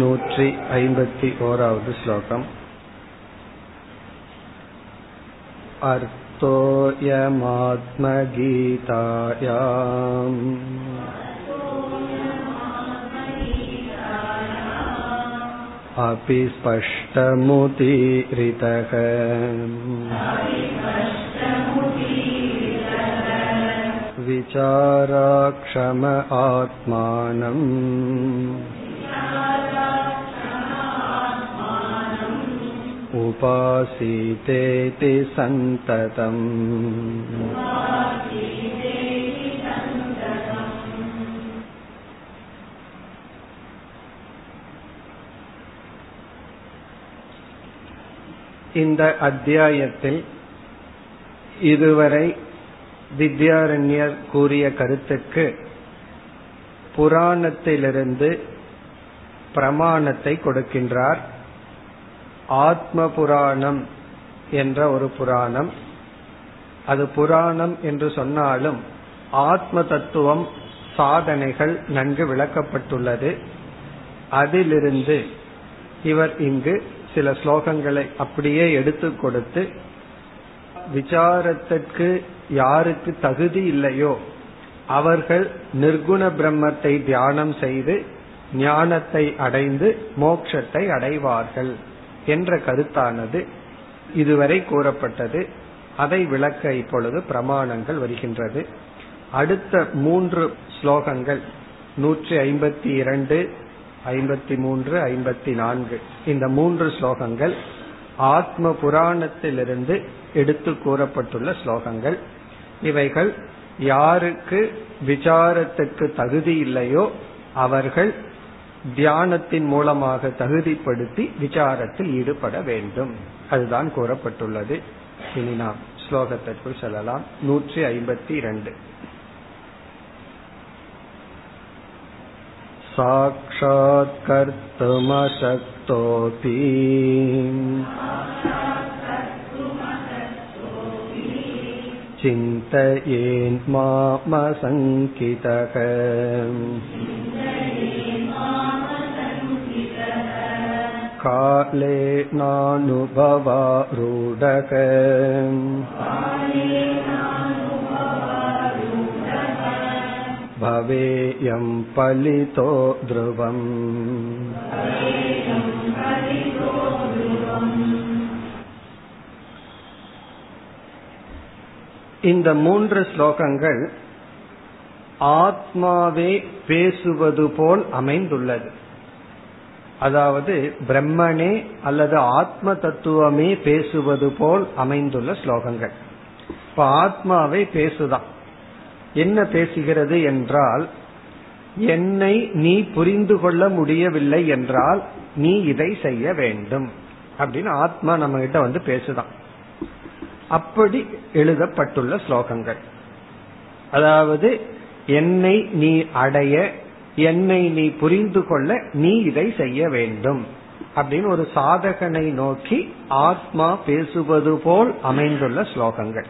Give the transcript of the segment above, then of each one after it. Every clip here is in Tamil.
नूत्रि ऐम्पति ओरावद् श्लोकम् अर्थोऽयमात्मगीतायाम् अपि स्पष्टमुदीरितः विचाराक्षम आत्मानम् उपासीतेति सन्ततम् இந்த அத்தியாயத்தில் இதுவரை வித்யாரண்யர் கூறிய கருத்துக்கு புராணத்திலிருந்து பிரமாணத்தை கொடுக்கின்றார் ஆத்ம புராணம் என்ற ஒரு புராணம். அது புராணம் என்று சொன்னாலும் ஆத்ம தத்துவம் சாதனைகள் நன்கு விளக்கப்பட்டுள்ளது. அதிலிருந்து இவர் இங்கு சில ஸ்லோகங்களை அப்படியே எடுத்து கொடுத்து விசாரத்திற்கு யாருக்கு தகுதி இல்லையோ அவர்கள் நிர்குண பிரம்மத்தை தியானம் செய்து ஞானத்தை அடைந்து மோட்சத்தை அடைவார்கள். என்ற கருத்தானது இதுவரை கூறப்பட்டது. அதை விளக்க இப்பொழுது பிரமாணங்கள் வருகின்றது. அடுத்த மூன்று ஸ்லோகங்கள் நூற்றி ஐம்பத்தி இரண்டு ஐம்பத்தி மூன்று ஐம்பத்தி நான்கு. இந்த மூன்று ஸ்லோகங்கள் ஆத்ம புராணத்திலிருந்து எடுத்து கூறப்பட்டுள்ள ஸ்லோகங்கள். இவைகள் யாருக்கு விசாரத்துக்கு தகுதி இல்லையோ அவர்கள் தியானத்தின் மூலமாக தகுதிப்படுத்தி விசாரத்தில் ஈடுபட வேண்டும் அதுதான் கூறப்பட்டுள்ளது இனி நாம் ஸ்லோகத்திற்குள் செல்லலாம் நூற்றி ஐம்பத்தி இரண்டு साक्षात्कर्तुमशक्तोऽपि चिन्तयेन्मामसङ्कितः कालेनानुभवारूढक भवेयं पलितो ध्रुवम् இந்த மூன்று ஸ்லோகங்கள் ஆத்மாவே பேசுவது போல் அமைந்துள்ளது அதாவது பிரம்மனே அல்லது ஆத்ம தத்துவமே பேசுவது போல் அமைந்துள்ள ஸ்லோகங்கள். இப்ப ஆத்மாவை பேசுதான். என்ன பேசுகிறது என்றால் என்னை நீ புரிந்து கொள்ள முடியவில்லை என்றால் நீ இதை செய்ய வேண்டும். அப்படின்னு ஆத்மா நம்ம கிட்ட வந்து பேசுதான். அப்படி எழுதப்பட்டுள்ள ஸ்லோகங்கள். அதாவது என்னை நீ அடைய என்னை நீ புரிந்து கொள்ள நீ இதை செய்ய வேண்டும். அப்படின்னு ஒரு சாதகனை நோக்கி ஆத்மா பேசுவது போல் அமைந்துள்ள ஸ்லோகங்கள்.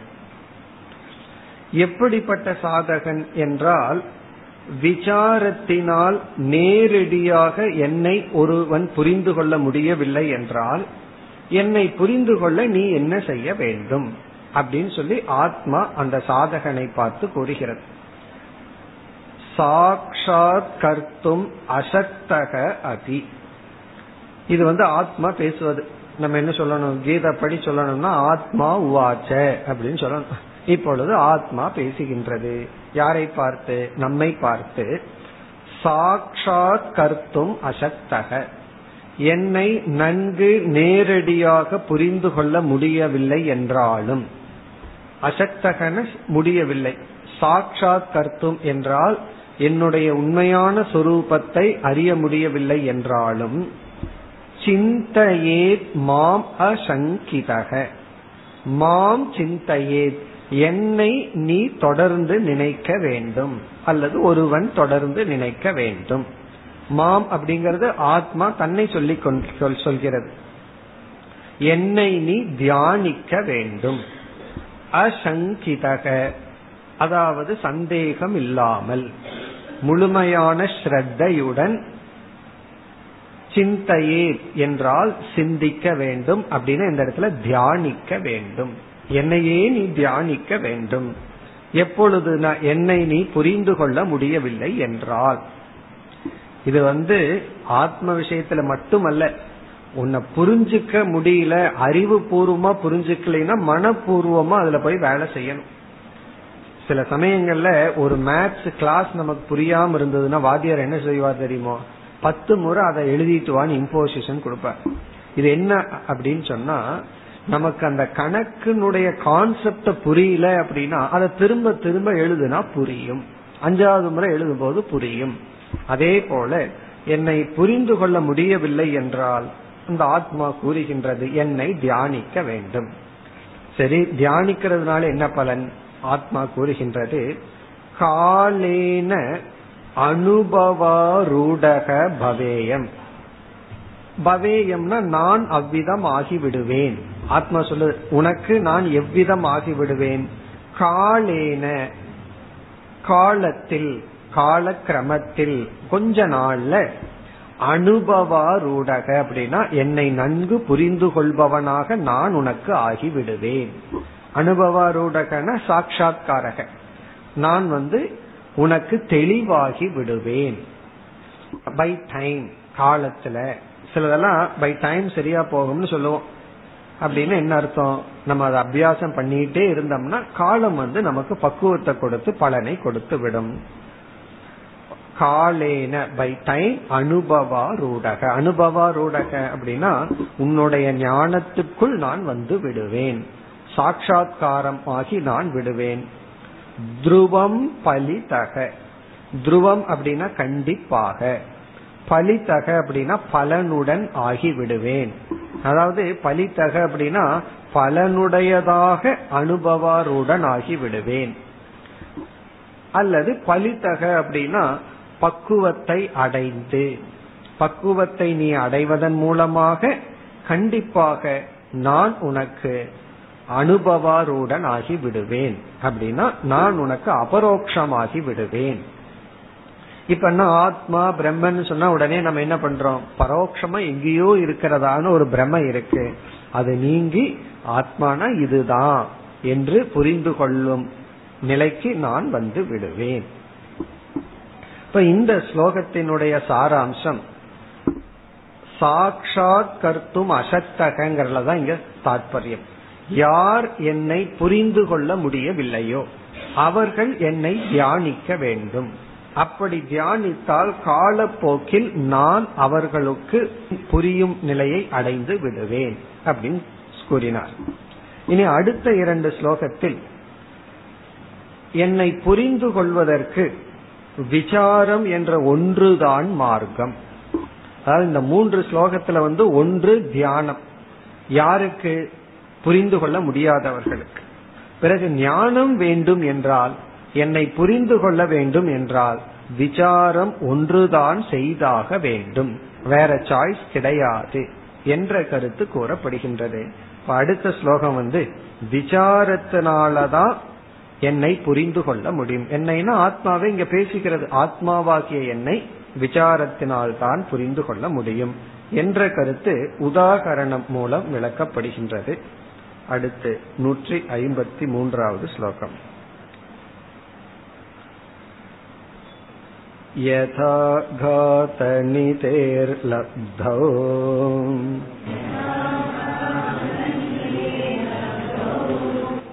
எப்படிப்பட்ட சாதகன் என்றால் விசாரத்தினால் நேரடியாக என்னை ஒருவன் புரிந்து கொள்ள முடியவில்லை என்றால் என்னை புரிந்து கொள்ள நீ என்ன செய்ய வேண்டும்? அப்படின்னு சொல்லி ஆத்மா அந்த சாதகனை பார்த்து கூறுகிறது. சாக்ஷாத் கர்த்தும் அசக்தக அதி. இது வந்து ஆத்மா பேசுவது. நம்ம என்ன சொல்லணும்? கீதை படி சொல்லணும்னா ஆத்மா உவாச்ச அப்படின்னு சொல்லணும். இப்பொழுது ஆத்மா பேசுகின்றது. யாரை பார்த்து? நம்மை பார்த்து. சாக்ஷாத் கர்த்தும் அசக்தக. என்னை நன்கு நேரடியாக புரிந்து கொள்ள முடியவில்லை என்றாலும். அசக்தகன முடியவில்லை. சாக்ஷாத் கர்த்தும் என்றால் என்னுடைய உண்மையான சொரூபத்தை அறிய முடியவில்லை என்றாலும் சிந்தையேத் மாம் அசங்கிதக. மாம் சிந்தையேத் என்னை நீ தொடர்ந்து நினைக்க வேண்டும். அல்லது ஒருவன் தொடர்ந்து நினைக்க வேண்டும். மாம் அப்படிங்கிறது ஆத்மா தன்னை சொல்லி சொல்கிறது. என்னை நீ தியானிக்க வேண்டும். அசங்கிதக. அதாவது சந்தேகம் இல்லாமல் முழுமையான ஸ்ரத்தையுடன் சிந்தையே என்றால் சிந்திக்க வேண்டும் அப்படின்னு இந்த இடத்துல தியானிக்க வேண்டும். என்னையே நீ தியானிக்க வேண்டும். எப்பொழுது என்னை நீ புரிந்து கொள்ள முடியவில்லை என்றால் இது வந்து ஆத்ம விஷயத்துல மட்டுமல்ல உன்னை புரிஞ்சுக்க முடியல அறிவு பூர்வமா புரிஞ்சுக்கலைன்னா மனப்பூர்வமா அதுல போய் வேலை செய்யணும். சில சமயங்கள்ல ஒரு மேத்ஸ் கிளாஸ் நமக்கு புரியாம இருந்ததுன்னா வாத்தியார் என்ன செய்வார் தெரியுமோ? பத்து முறை அதை எழுதிட்டு வான்னு இம்போசிஷன் கொடுப்பார். இது என்ன அப்படின்னு சொன்னா நமக்கு அந்த கணக்கினுடைய கான்செப்ட புரியல அப்படின்னா அதை திரும்ப திரும்ப எழுதுனா புரியும். அஞ்சாவது முறை எழுதும் போது புரியும். அதே போல என்னை புரிந்து கொள்ள முடியவில்லை என்றால் அந்த ஆத்மா கூறுகின்றது என்னை தியானிக்க வேண்டும். சரி தியானிக்கிறதுனால என்ன பலன்? ஆத்மா கூறுகின்றது. காலேன அனுபவாரூடக பவேயம். பவேயம்னா நான் அவ்விதம் ஆகிவிடுவேன். ஆத்மா சொல்லு உனக்கு நான் எவ்விதம் ஆகிவிடுவேன்? காலேன காலத்தில் காலக்கிரமத்தில் கொஞ்ச நாள்ல அனுபவாரூடக அப்படின்னா என்னை நன்கு புரிந்து கொள்பவனாக நான் உனக்கு ஆகிவிடுவேன். அனுபவாரூடகன சாட்சா்காரக நான் வந்து உனக்கு தெளிவாகி விடுவேன். பை டைம் காலத்துல. சிலதெல்லாம் பை டைம் சரியா போகும்னு சொல்லுவோம். அப்படின்னு என்ன அர்த்தம்? நம்ம அதை அபியாசம் பண்ணிட்டே இருந்தோம்னா காலம் வந்து நமக்கு பக்குவத்தை கொடுத்து பலனை கொடுத்து விடும். காலேன பை டைம் அனுபவா ரூடக அனுபவா ரூடக அப்படின்னா உன்னுடைய ஞானத்துக்குள் நான் வந்து விடுவேன். சாட்சா்காரம் ஆகி நான் விடுவேன். துருவம் பலிதக துருவம் அப்படின்னா கண்டிப்பாக. பலித்தக அப்படின்னா பலனுடன் ஆகி விடுவேன். அதாவது பலித்தக அப்படின்னா பலனுடையதாக அனுபவாருடன் ஆகி விடுவேன். அல்லது பலித்தக அப்படின்னா பக்குவத்தை அடைந்து. பக்குவத்தை நீ அடைவதன் மூலமாக கண்டிப்பாக நான் உனக்கு அனுபவாருடன் ஆகி விடுவேன். அப்படின்னா நான் உனக்கு அபரோக்ஷமாகி விடுவேன். இப்ப என்ன ஆத்மா பிரம்மன் சொன்னா உடனே நம்ம என்ன பண்றோம்? பரோட்சமா எங்கேயோ இருக்கிறதான ஒரு பிரம்ம இருக்கு. அது நீங்கி ஆத்மானா இதுதான் என்று புரிந்து கொள்ளும் நிலைக்கு நான் வந்து விடுவேன். இப்ப இந்த ஸ்லோகத்தினுடைய சாராம்சம் சாட்சாத் கர்த்தும் அசத்தகங்கிறதுல தான் இங்க தாற்பயம் யார் என்னை புரிந்து கொள்ள முடியவில்லையோ அவர்கள் என்னை தியானிக்க வேண்டும். அப்படி தியானித்தால் காலப்போக்கில் நான் அவர்களுக்கு புரியும் நிலையை அடைந்து விடுவேன் அப்படின்னு கூறினார். இனி அடுத்த இரண்டு ஸ்லோகத்தில் என்னை புரிந்து கொள்வதற்கு விசாரம் என்ற ஒன்றுதான் மார்க்கம். அதாவது இந்த மூன்று ஸ்லோகத்துல வந்து ஒன்று தியானம். யாருக்கு? புரிந்து கொள்ள முடியாதவர்களுக்கு. பிறகு ஞானம் வேண்டும் என்றால் என்னை புரிந்து கொள்ள வேண்டும் என்றால் விசாரம் ஒன்றுதான் செய்தாக வேண்டும். வேற சாய்ஸ் கிடையாது என்ற கருத்து கூறப்படுகின்றது. அடுத்த ஸ்லோகம் வந்து விசாரத்தினாலதான் என்னை புரிந்து கொள்ள முடியும். என்னைனா ஆத்மாவை இங்க பேசுகிறது ஆத்மாவாகிய என்னை விசாரத்தினால்தான் புரிந்து கொள்ள முடியும் என்ற கருத்து உதாகரணம் மூலம் விளக்கப்படுகின்றது. அடுத்து நூற்றி ஐம்பத்தி மூன்றாவது ஸ்லோகம் यथा घातनितेर्लब्धौ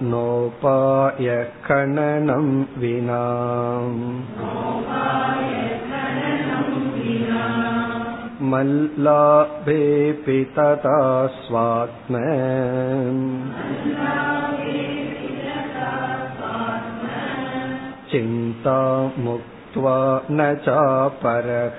नोपायः खननं विना मल्लाभेऽपि तथा स्वात्म चिन्ता मुक्त्वा न चापरः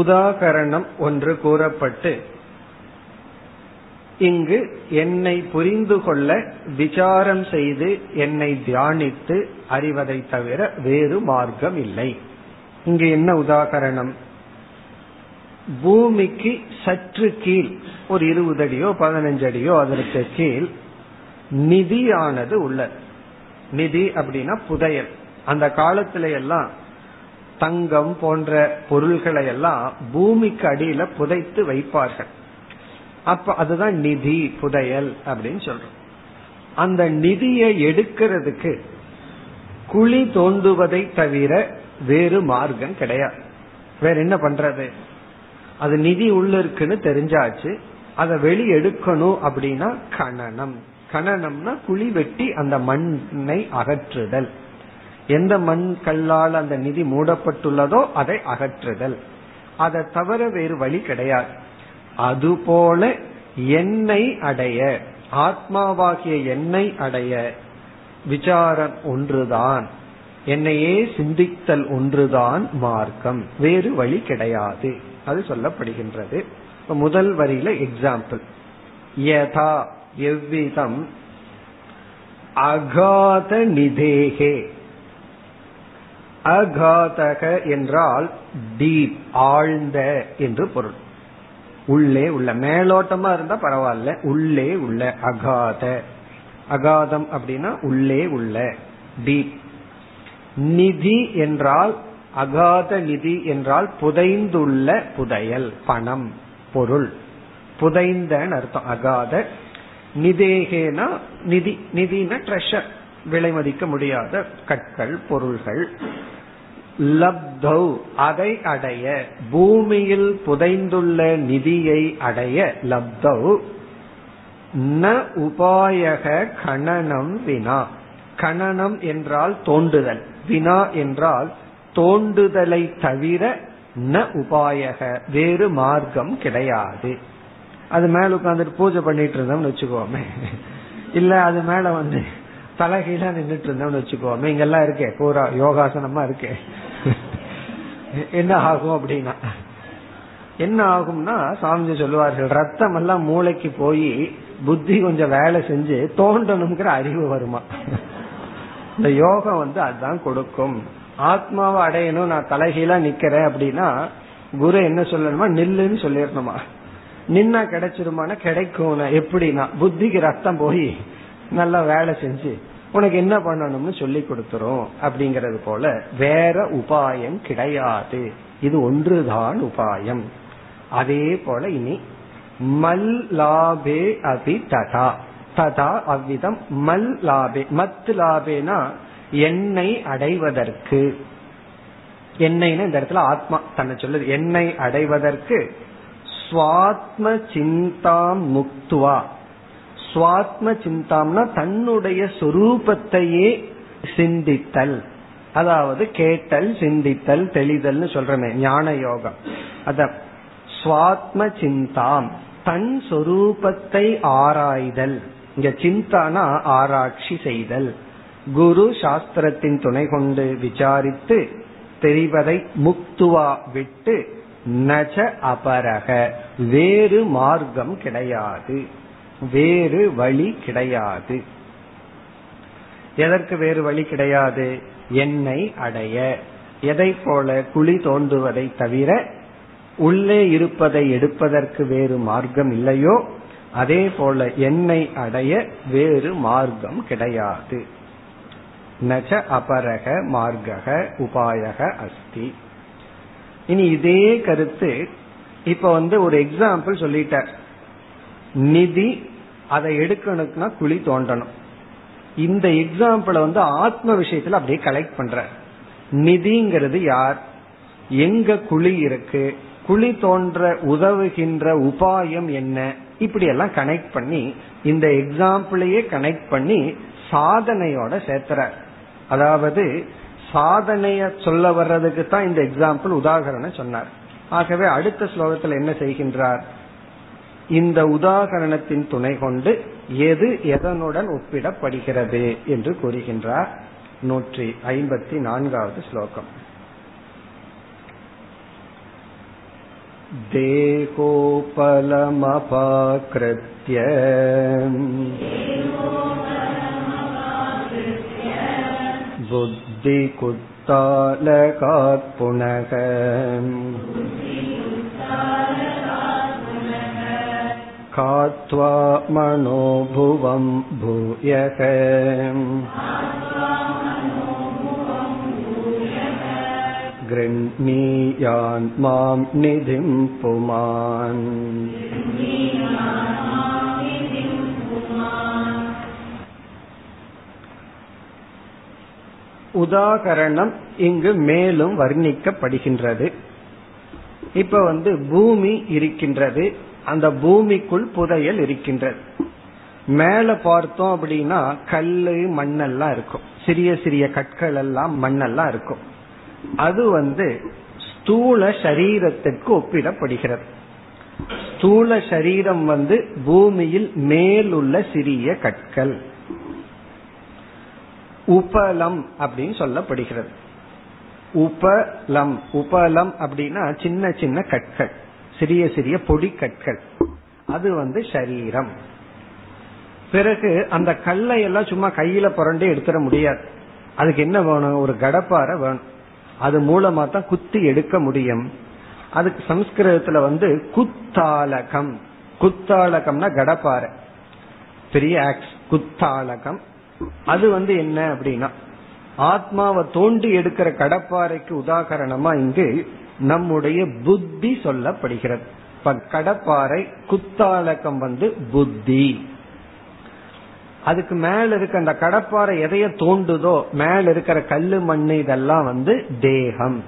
உதாகரணம் ஒன்று கூறப்பட்டு இங்கு என்னை புரிந்து கொள்ள விசாரம் செய்து என்னை தியானித்து அறிவதை தவிர வேறு மார்க்கம் இல்லை இங்கு என்ன உதாகரணம்? பூமிக்கு சற்று கீழ் ஒரு இருபது அடியோ பதினஞ்சு அடியோ அதற்கு கீழ் நிதியானது உள்ளது. நிதி அப்படின்னா புதையல். அந்த காலத்துல எல்லாம் தங்கம் போன்ற பொருள்களை எல்லாம் பூமிக்கு அடியில புதைத்து வைப்பார்கள். அப்ப அதுதான் நிதி புதையல் அப்படின்னு சொல்றோம். அந்த நிதியை எடுக்கிறதுக்கு குழி தோண்டுவதை தவிர வேறு மார்க்கம் கிடையாது. வேற என்ன பண்றது? அது நிதி உள்ள இருக்குன்னு தெரிஞ்சாச்சு. அதை வெளி எடுக்கணும் அப்படின்னா கணனம் கணனம்னா குழி வெட்டி அந்த மண்ணை அகற்றுதல். எந்த மண் கல்லால் அந்த நிதி மூடப்பட்டுள்ளதோ அதை அகற்றுதல். அதை தவிர வேறு வழி கிடையாது. அதுபோல என்னை அடைய ஆத்மாவாகிய என்னை அடைய விசாரம் ஒன்றுதான். என்னையே சிந்தித்தல் ஒன்றுதான் மார்க்கம். வேறு வழி கிடையாது. அது சொல்லப்படுகின்றது. முதல் வரியில எக்ஸாம்பிள் யதா எவ்விதம்? அகாத நிதேகே. அகாதக என்றால் டீப் ஆழ்ந்த என்று பொருள். உள்ளே உள்ள மேலோட்டமா இருந்தா பரவாயில்ல உள்ளே உள்ள அகாத. அகாதம் அப்படின்னா உள்ளே உள்ள டீப் நிதி என்றால் அகாத நிதி என்றால் புதைந்துள்ள புதையல் பணம் பொருள். புதைந்த அர்த்தம் அகாத. நிதேகேனா நிதி நிதினா ட்ரெஷர் விலை மதிக்க முடியாத கற்கள் பொருள்கள். லப்தௌ அதை அடைய. பூமியில் புதைந்துள்ள நிதியை அடைய லப்தௌ. ந உபாயக கணனம் வினா. கணனம் என்றால் தோண்டுதல். வினா என்றால் தோண்டுதலை தவிர ந உபாயக வேறு மார்க்கம் கிடையாது. அது மேல உட்காந்துட்டு பூஜை பண்ணிட்டு இருந்தோம்னு வச்சுக்கோமே. இல்ல அது மேல வந்து தலைகீழா நின்றுட்டு இருந்தோம்னு வச்சுக்கோமே இங்கெல்லாம் இருக்கே. பூரா யோகாசனமா இருக்கே. என்ன ஆகும் அப்படின்னா என்ன ஆகும்னா சாமிஜி சொல்லுவார்கள் ரத்தம் எல்லாம் மூளைக்கு போய் புத்தி கொஞ்சம் வேலை செஞ்சு தோண்டணுங்கிற அறிவு வருமா? இந்த யோகம் வந்து அதுதான் கொடுக்கும். ஆத்மாவை அடையணும் நான் தலைகீழா நிக்கிறேன் அப்படின்னா குரு என்ன சொல்லணுமா? நில்லுன்னு சொல்லிடணுமா? நின்னா கிடைச்சிருமான? கிடைக்கும் எப்படின்னா புத்திக்கு ரத்தம் போய் நல்லா வேலை செஞ்சு உனக்கு என்ன பண்ணணும்னு சொல்லி கொடுத்துரும் அப்படிங்கறது போல வேற உபாயம் கிடையாது. இது ஒன்றுதான் உபாயம். அதே போல இனி மல் லாபே அபி ததா. ததா அவ்விதம் மல் லாபே. மத் லாபேனா என்னை அடைவதற்கு. என்னைன்னு இந்த இடத்துல ஆத்மா தன்னை சொல்லுது. என்னை அடைவதற்கு சுவாத்ம சிந்தாம் முக்துவா. சுவாத்ம சிந்தாம்னா தன்னுடைய சொரூபத்தையே சிந்தித்தல். அதாவது கேட்டல் சிந்தித்தல் தெளிதல்னு சொல்றமே ஞான யோகம். அத சுவாத்ம சிந்தாம் தன் சொரூபத்தை ஆராய்தல். இங்க சிந்தானா ஆராய்ச்சி செய்தல். குரு சாஸ்திரத்தின் துணை கொண்டு விசாரித்து தெரிவதை முக்துவா விட்டு நஜ அபரக வேறு மார்க்கம் கிடையாது. வேறு வழி கிடையாது. எதற்கு வேறு வழி கிடையாது? என்னை அடைய. எதை போல குழி தோண்டுவதை தவிர உள்ளே இருப்பதை எடுப்பதற்கு வேறு மார்க்கம் இல்லையோ அதே போல என்னை அடைய வேறு மார்க்கம் கிடையாது. நச்ச அபரக மார்க்கக உபாயக அஸ்தி. இனி இதே கருத்து இப்ப வந்து ஒரு எக்ஸாம்பிள் சொல்லிட்டார் நிதி அதை எடுக்கணும்னா குழி தோண்டணும். இந்த எக்ஸாம்பிள வந்து ஆத்ம விஷயத்துல அப்படியே கலெக்ட் பண்ற. நிதிங்கிறது யார்? எங்க குழி இருக்கு? குழி தோன்ற உதவுகின்ற உபாயம் என்ன? இப்படி எல்லாம் கனெக்ட் பண்ணி இந்த எக்ஸாம்பிளையே கனெக்ட் பண்ணி சாதனையோட சேர்த்துற அதாவது சாதனைய சொல்ல வர்றதுக்கு தான் இந்த எக்ஸாம்பிள் உதாகரணம் சொன்னார். ஆகவே அடுத்த ஸ்லோகத்தில் என்ன செய்கின்றார்? இந்த உதாகரணத்தின் துணை கொண்டு எது எதனுடன் ஒப்பிடப்படுகிறது என்று கூறுகின்றார் நூற்றி ஐம்பத்தி நான்காவது ஸ்லோகம் देहोपलमपाकृत्य बुद्धिकुत्तालकात् पुनः खात्वा मनोभुवं भूयः गृह्णीयान् मां निधिं पुमान् உதாகரணம் இங்கு மேலும் வர்ணிக்கப்படுகின்றது இப்ப வந்து பூமி இருக்கின்றது அந்த பூமிக்குள் புதையல் இருக்கின்றது. மேல பார்த்தோம் அப்படின்னா கல்லு மண்ணெல்லாம் இருக்கும். சிறிய சிறிய கற்கள் எல்லாம் மண்ணெல்லாம் இருக்கும். அது வந்து ஸ்தூல சரீரத்திற்கு ஒப்பிடப்படுகிறது. ஸ்தூல சரீரம் வந்து பூமியில் மேலுள்ள சிறிய கற்கள். உபலம் அப்படின்னு சொல்லப்படுகிறது. உபலம் உபலம் அப்படின்னா சின்ன சின்ன கற்கள். சிறிய சிறிய பொடிக்கற்கள். அது வந்து சரீரம். பிறகு அந்த கல்லை எல்லாம் சும்மா கையில புரண்டே எடுத்துட முடியாது. அதுக்கு என்ன வேணும்? ஒரு கடப்பாறை வேணும். அது மூலமா தான் குத்தி எடுக்க முடியும். அதுக்கு சம்ஸ்கிருதத்துல வந்து குத்தாலகம். குத்தாலகம்னா கடப்பாறை. பெரிய ஆக்ஸ் குத்தாலகம். அது வந்து என்ன அப்படின்னா ஆத்மாவை தோண்டி எடுக்கிற கடப்பாறைக்கு உதாகரணமா இங்கு நம்முடைய புத்தி சொல்லப்படுகிறது. இப்ப கடப்பாறை குத்தாலக்கம் வந்து புத்தி. அதுக்கு மேல இருக்க அந்த கடப்பாறை எதைய தோண்டுதோ மேல இருக்கிற கல்லு மண் இதெல்லாம் வந்து தேகம்.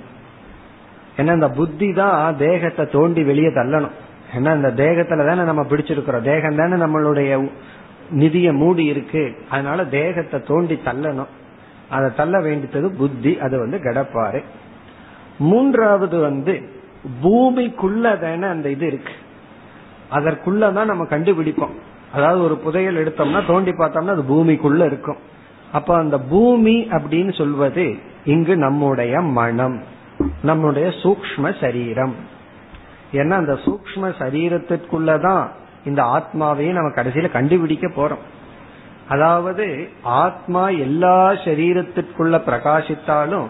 ஏன்னா இந்த புத்தி தான் தேகத்தை தோண்டி வெளியே தள்ளணும். ஏன்னா இந்த தேகத்துல தானே நம்ம பிடிச்சிருக்கிறோம். தேகம் தானே நம்மளுடைய நிதிய மூடி இருக்கு. அதனால தேகத்தை தோண்டி தள்ளணும். அதை தள்ள வேண்டியது புத்தி அது வந்து கடப்பாறை. மூன்றாவது வந்து பூமிக்குள்ள அந்த இது இருக்கு. அதற்குள்ளதான் நம்ம கண்டுபிடிப்போம். அதாவது ஒரு புதையல் எடுத்தோம்னா தோண்டி பார்த்தோம்னா அது பூமிக்குள்ள இருக்கும். அப்ப அந்த பூமி அப்படின்னு சொல்வது இங்கு நம்முடைய மனம் நம்முடைய சூக்ம சரீரம். ஏன்னா அந்த சூக்ம சரீரத்திற்குள்ளதான் இந்த ஆத்மாவையும் நம்ம கடைசியில கண்டுபிடிக்க போறோம். அதாவது ஆத்மா எல்லா சரீரத்திற்குள்ள பிரகாசித்தாலும்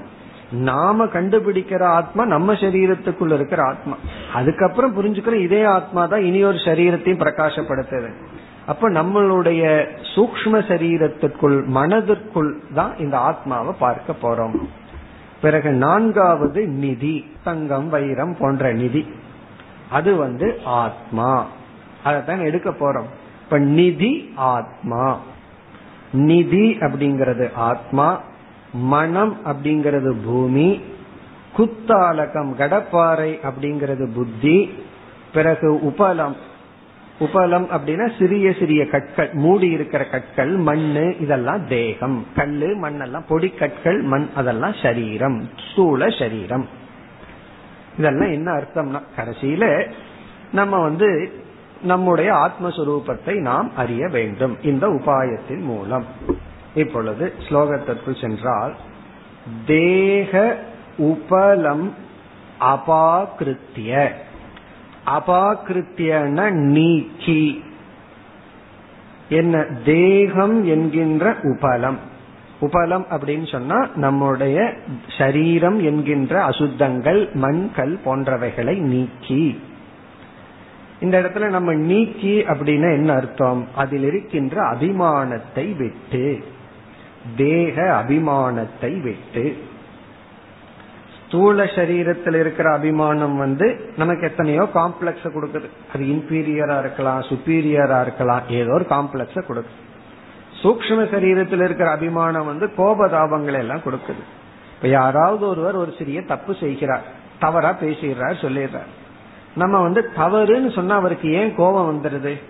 நாம கண்டுபிடிக்கிற ஆத்மா நம்ம சரீரத்துக்குள்ள இருக்கிற ஆத்மா. அதுக்கப்புறம் புரிஞ்சுக்கிறோம் இதே ஆத்மா தான் இனி ஒரு சரீரத்தையும் பிரகாசப்படுத்துது. அப்ப நம்மளுடைய சூக்ம சரீரத்திற்குள் மனதிற்குள் தான் இந்த ஆத்மாவை பார்க்க போறோம். பிறகு நான்காவது நிதி தங்கம் வைரம் போன்ற நிதி. அது வந்து ஆத்மா. அதைத்தான் எடுக்க போறோம். இப்ப நிதி ஆத்மா. நிதி அப்படிங்கிறது ஆத்மா மனம் அப்படிங்கிறது பூமி குத்தாலகம் கடப்பாறை அப்படிங்கிறது புத்தி பிறகு உபலம். உபலம் அப்படின்னா சிறிய சிறிய கற்கள் மூடி இருக்கிற கற்கள் மண் இதெல்லாம் தேகம். கல்லு மண்ணெல்லாம் பொடி கற்கள் மண் அதெல்லாம் சரீரம் ஸ்தூல சரீரம். இதெல்லாம் என்ன அர்த்தம்னா கடைசியில நம்ம வந்து நம்முடைய ஆத்மஸ்வரூபத்தை நாம் அறிய வேண்டும். இந்த உபாயத்தின் மூலம். இப்பொழுது ஸ்லோகத்திற்குள் சென்றால் தேக உபலம் அபாகிருத்திய. அபாகிருத்தியன நீக்கி. என்ன? தேகம் என்கின்ற உபலம். உபலம் அப்படின்னு சொன்னா நம்முடைய சரீரம் என்கின்ற அசுத்தங்கள் மண்கள் போன்றவைகளை நீக்கி. இந்த இடத்துல நம்ம நீக்கி அப்படின்னா என்ன அர்த்தம்? அதில் இருக்கின்ற அபிமானத்தை விட்டு. தேக அபிமானத்தை விட்டு. ஸ்தூல சரீரத்தில் இருக்கிற அபிமானம் வந்து நமக்கு எத்தனையோ காம்ப்ளெக்ஸ கொடுக்குது. அது இன்பீரியரா இருக்கலாம் சுப்பீரியரா இருக்கலாம் ஏதோ ஒரு காம்ப்ளெக்ஸ கொடுக்குது. சூக்ம சரீரத்தில் இருக்கிற அபிமானம் வந்து கோபதாபங்களை எல்லாம் கொடுக்குது. இப்ப யாராவது ஒருவர் ஒரு சிறிய தப்பு செய்கிறார் தவறா பேசிடுறார் சொல்லிடுறார். நம்ம வந்து தவறுன்னு சொன்னா அவருக்கு ஏன் கோபம் வந்துடுது?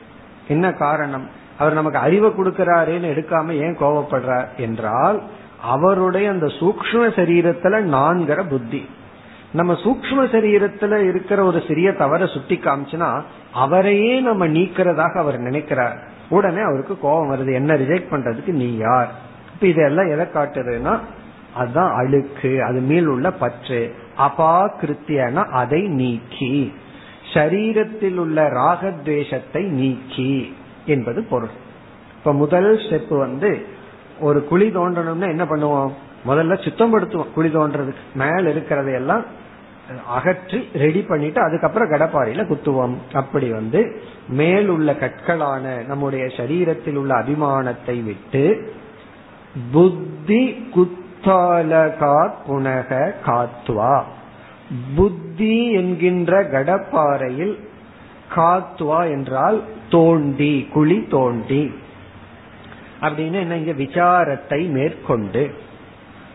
என்ன காரணம்? அவர் நமக்கு அறிவை கொடுக்கிறாருன்னு எடுக்காம ஏன் கோவப்படுறார் என்றால் அவருடைய அந்த சூக்ம சரீரத்துல நான்கிற புத்தி. நம்ம சூக்ம சரீரத்துல இருக்கிற ஒரு சிறிய தவற சுட்டி காமிச்சுனா அவரையே நம்ம நீக்கிறதாக அவர் நினைக்கிறார். உடனே அவருக்கு கோபம் வருது. என்ன ரிஜெக்ட் பண்றதுக்கு நீ யார்? இப்ப இதெல்லாம் எதை காட்டுறதுன்னா அதுதான் அழுக்கு அது மேல் உள்ள பற்று அபாகிருத்தியனா அதை நீக்கி. சரீரத்தில் உள்ள ராகத்வேஷத்தை நீக்கி. என்பது பொருள். இப்ப முதல் ஸ்டெப் வந்து ஒரு குழி தோண்டணும்னா என்ன பண்ணுவோம்? முதல்ல சுத்தம் படுத்துவோம் குழி தோன்றதுக்கு. மேல இருக்கிறதையெல்லாம் அகற்றி ரெடி பண்ணிட்டு அதுக்கப்புறம் கடப்பாறையில குத்துவோம். அப்படி வந்து மேல் உள்ள கற்களான நம்முடைய சரீரத்தில் உள்ள அபிமானத்தை விட்டு புத்தி குத்தாலகா புனக காத்துவா புத்தி என்கின்ற கடப்பாறையில் காத்வா என்றால் தோண்டி குழி தோண்டி. அப்படின்னு என்ன இங்க விசாரத்தை மேற்கொண்டு.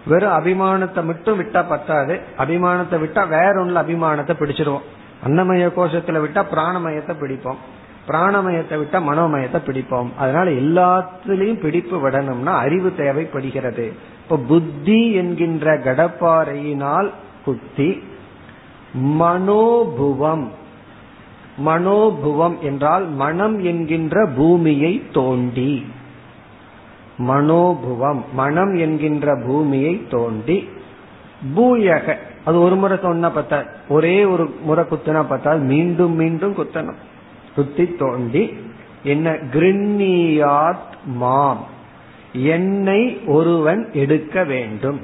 வெறும் அபிமானத்தை மட்டும் விட்டா பத்தாது. அபிமானத்தை விட்டா வேற ஒண்ணுல அபிமானத்தை பிடிச்சிருவோம். அன்னமய கோஷத்துல விட்டா பிராணமயத்தை பிடிப்போம். பிராணமயத்தை விட்டா மனோமயத்தை பிடிப்போம். அதனால எல்லாத்திலையும் பிடிப்பு விடணும்னா அறிவு தேவைப்படுகிறது. இப்ப புத்தி என்கின்ற கடப்பாறையினால் குத்தி மனோபுவம் மனோபுவம் என்றால் மனம் என்கின்ற பூமியை தோண்டி. மனோபுவம் மனம் என்கின்ற பூமியை தோண்டி. பூயக அது ஒரு முறை சொன்னா பார்த்தா ஒரே ஒரு முறை குத்தினா பார்த்தா மீண்டும் மீண்டும் குத்தணும். குத்தி தோண்டி. என்ன? கிருண்ணியாத் மாம் என்னை ஒருவன் எடுக்க வேண்டும்.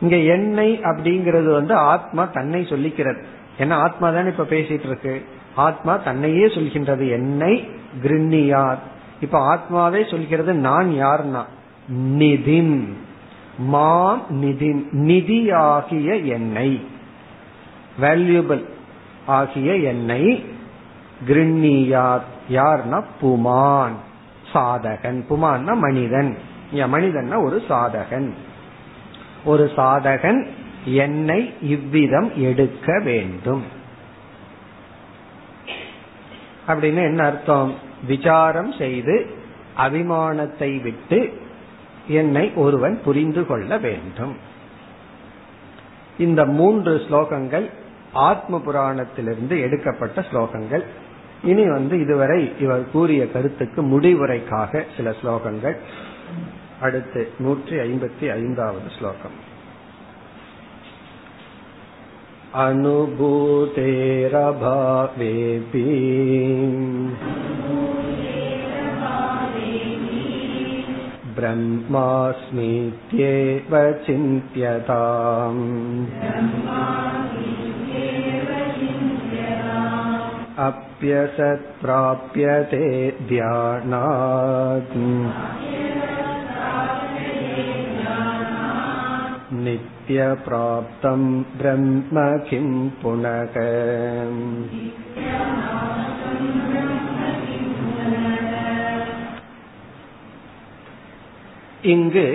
இங்க எண்ணெய் அப்படிங்கிறது வந்து ஆத்மா தன்னை சொல்லிக்கிறது. ஏன்னா ஆத்மா தானே இப்ப பேசிட்டு இருக்கு. ஆத்மா தன்னையே சொல்கின்றது. என்னை கிருண்ணியார் இப்ப ஆத்மாவே சொல்கிறது நான் யார்னா? நிதின். மாம் நிதின். நிதியாகிய என்னை. வேல்யூபிள் ஆகிய என்னை கிருண்ணியார் யார்னா புமான். சாதகன். புமான்னா மனிதன். மனிதன்னா ஒரு சாதகன். ஒரு சாதகன் என்னை இவ்விதம் எடுக்க வேண்டும். அப்படின்னு என்ன அர்த்தம்? விசாரம் செய்து அபிமானத்தை விட்டு என்னை ஒருவன் புரிந்து கொள்ள வேண்டும். இந்த மூன்று ஸ்லோகங்கள் ஆத்ம புராணத்திலிருந்து எடுக்கப்பட்ட ஸ்லோகங்கள். இனி வந்து இதுவரை இவர் கூறிய கருத்துக்கு முடிவுரைக்காக சில ஸ்லோகங்கள். அடுத்து நூற்றி ஐம்பத்தி ஐந்தாவது ஸ்லோகம். अनुभूतेरभावेऽपि ब्रह्मास्मीत्येव चिन्त्यताम् अप्यसत्प्राप्यते ध्यानात् नित्यप्राप्तं ब्रह्म किं पुनः இங்கு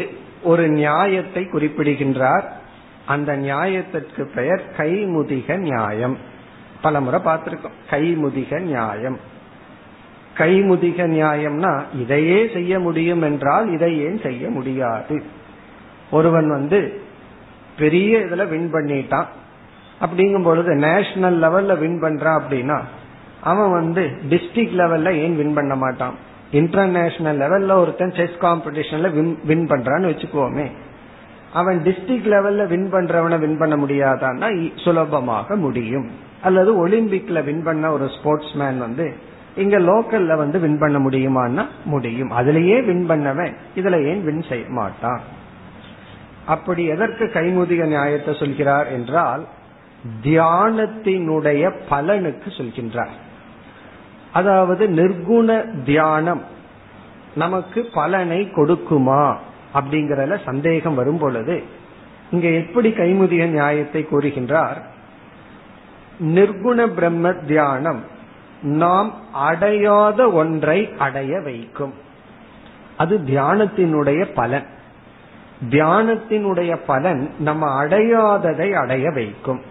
ஒரு நியாயத்தை குறிப்பிடுகின்றார் அந்த நியாயத்திற்கு பெயர் கைமுதிக நியாயம் பல முறை பார்த்திருக்கோம் கைமுதிக நியாயம் கைமுதிக நியாயம்னா இதையே செய்ய முடியும் என்றால் இதை ஏன் செய்ய முடியாது ஒருவன் வந்து பெரிய இதுல வின் பண்ணிட்டான். அப்படிங்கும் பொழுது நேஷனல் லெவல்ல வின் பண்றான் அப்படின்னா அவன் வந்து டிஸ்ட்ரிக்ட் லெவல்ல ஏன் வின் பண்ண மாட்டான்? இன்டர்நேஷனல் லெவல்ல ஒருத்தன் செஸ் காம்படிஷன்ல வின் பண்றான்னு வச்சுக்கோமே. அவன் டிஸ்ட்ரிக்ட் லெவல்ல வின் பண்றவனை வின் பண்ண முடியாதான்னா சுலபமாக முடியும். அல்லது ஒலிம்பிக்ல வின் பண்ண ஒரு ஸ்போர்ட்ஸ் மேன் வந்து இங்க லோக்கல்ல வந்து வின் பண்ண முடியுமான்னா முடியும். அதுலயே வின் பண்ணவன் இதுல ஏன் வின் செய்ய மாட்டான்? அப்படி எதற்கு கைமுதிக நியாயத்தை சொல்கிறார் என்றால் தியானத்தினுடைய பலனுக்கு சொல்கின்றார். அதாவது நிர்குண தியானம் நமக்கு பலனை கொடுக்குமா அப்படிங்கறதுல சந்தேகம் வரும் பொழுது இங்க எப்படி கைமுதிக நியாயத்தை கூறுகின்றார்? நிர்குண பிரம்ம தியானம் நாம் அடையாத ஒன்றை அடைய வைக்கும். அது தியானத்தினுடைய பலன். தியானத்தினுடைய பலன் நம்ம அடையாததை அடைய வைக்கும்.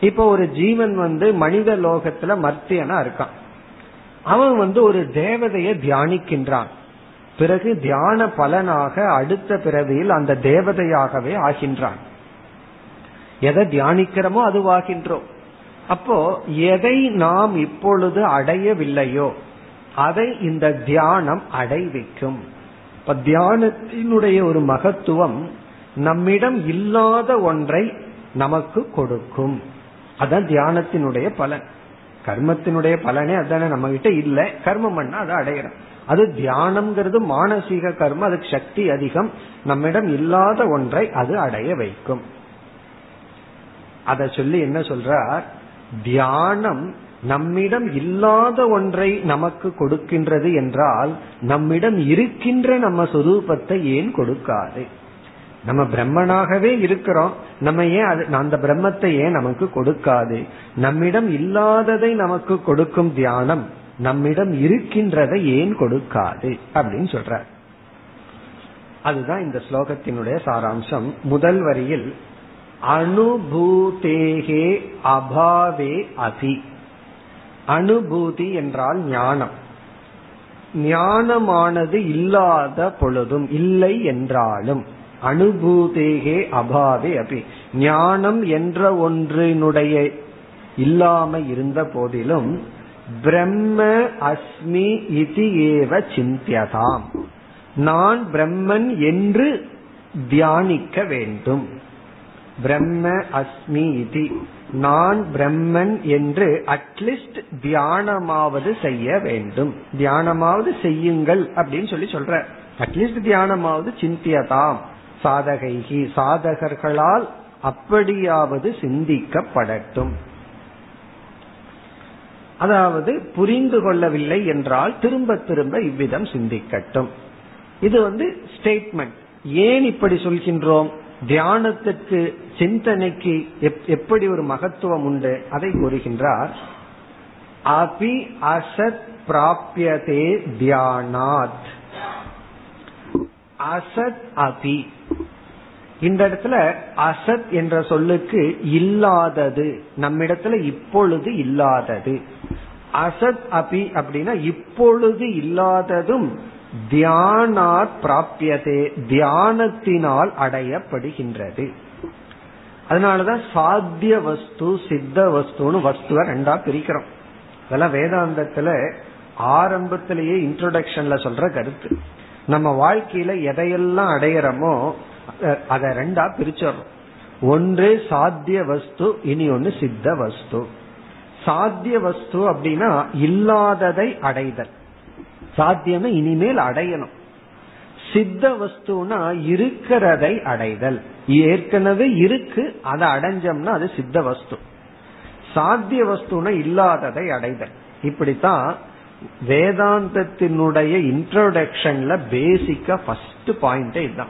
இப்ப ஒரு ஜீவன் வந்து மனித லோகத்துல மர்த்தியனா இருக்கான். அவன் வந்து ஒரு தேவதைய தியானிக்கின்றான். பிறகு தியான பலனாக அடுத்த பிறவியில் அந்த தேவதையாகவே ஆகின்றான். எதை தியானிக்கிறோமோ அதுவாகின்றோம். அப்போ எதை நாம் இப்பொழுது அடையவில்லையோ அதை இந்த தியானம் அடைவிக்கும். இப்ப தியானத்தினுடைய ஒரு மகத்துவம் நம்மிடம் இல்லாத ஒன்றை நமக்கு கொடுக்கும். அதான் தியானத்தினுடைய பலன். கர்மத்தினுடைய பலனே அதான நம்ம கிட்ட இல்ல. கர்மம் பண்ணா அதை அடையிறோம். அது தியானம்ங்கிறது மானசீக கர்மம். அதுக்கு சக்தி அதிகம். நம்மிடம் இல்லாத ஒன்றை அது அடைய வைக்கும். அத சொல்லி என்ன சொல்றார்? தியானம் நம்மிடம் இல்லாத ஒன்றை நமக்கு கொடுக்கின்றது என்றால் நம்மிடம் இருக்கின்ற நம்ம சொரூபத்தை ஏன் கொடுக்காது? நம்ம பிரம்மனாகவே இருக்கிறோம். நம்ம ஏன் அது அந்த பிரம்மத்தை ஏன் நமக்கு கொடுக்காது? நம்மிடம் இல்லாததை நமக்கு கொடுக்கும் தியானம் நம்மிடம் இருக்கின்றதை ஏன் கொடுக்காது? அப்படின்னு சொல்ற அதுதான் இந்த ஸ்லோகத்தினுடைய சாராம்சம். முதல் வரியில் அனுபூதேகே அபாவே அதி. அனுபூதி என்றால் ஞானம். ஞானமானது இல்லாத பொழுதும் இல்லை என்றாலும் அனுபூதேகே அபாவே அபி ஞானம் என்ற ஒன்றினுடைய இல்லாம இருந்த போதிலும் பிரம்ம அஸ்மி இது ஏவ சிந்தியதாம். நான் பிரம்மன் என்று தியானிக்க வேண்டும். பிரம்ம அஸ்மி இது. நான் பிரம்மன் என்று அட்லீஸ்ட் தியானமாவது செய்ய வேண்டும். தியானமாவது செய்யுங்கள் அப்படின்னு சொல்லி சொல்ற. அட்லீஸ்ட் தியானமாவது சிந்தியதாம். சாதகைகி சாதகர்களால் அப்படியாவது சிந்திக்கப்படட்டும். அதாவது புரிந்து கொள்ளவில்லை என்றால் திரும்ப திரும்ப இவ்விதம் சிந்திக்கட்டும். இது வந்து ஸ்டேட்மெண்ட் ஏன் இப்படி சொல்கின்றோம்? தியானத்துக்கு சிந்தனைக்கு எப்படி ஒரு மகத்துவம் உண்டு? அதை கூறுகின்றார். அபி அசத் பிராபியதே தியானாத். அசத் அபி. இந்த இடத்துல அசத் என்ற சொல்லுக்கு இல்லாதது நம்மிடத்துல இப்பொழுது இல்லாதது. அசத் அபி அப்படின்னா இப்பொழுது இல்லாததும் தியானாத் பிராபியதே தியானத்தினால் அடையப்படுகின்றது. அதனாலதான் சாத்திய வஸ்து சித்த வஸ்துன்னு வஸ்துவ ரெண்டா பிரிக்கிறோம். அதெல்லாம் வேதாந்தத்துல ஆரம்பத்திலேயே இன்ட்ரோடக்ஷன்ல சொல்ற கருத்து. நம்ம வாழ்க்கையில எதையெல்லாம் அடையிறோமோ அத ரெண்டா பிரிச்சிடறோம். ஒன்று சாத்திய வஸ்து இனி ஒன்னு சித்த வஸ்து. சாத்திய வஸ்து அப்படின்னா இல்லாததை அடைதல். சாத்தியமே இனிமேல் அடையணும். சித்த வஸ்துனா இருக்கிறதை அடைதல். ஏற்கனவே இருக்கு அதை அடைஞ்சோம்னா அது சித்த வஸ்து. சாத்திய வஸ்துனா இல்லாததை அடைதல். இப்படித்தான் வேதாந்தத்தினுடைய இன்ட்ரோடக்ஷன்ல பேசிக்கா ஃபர்ஸ்ட் பாயிண்டே இதுதான்.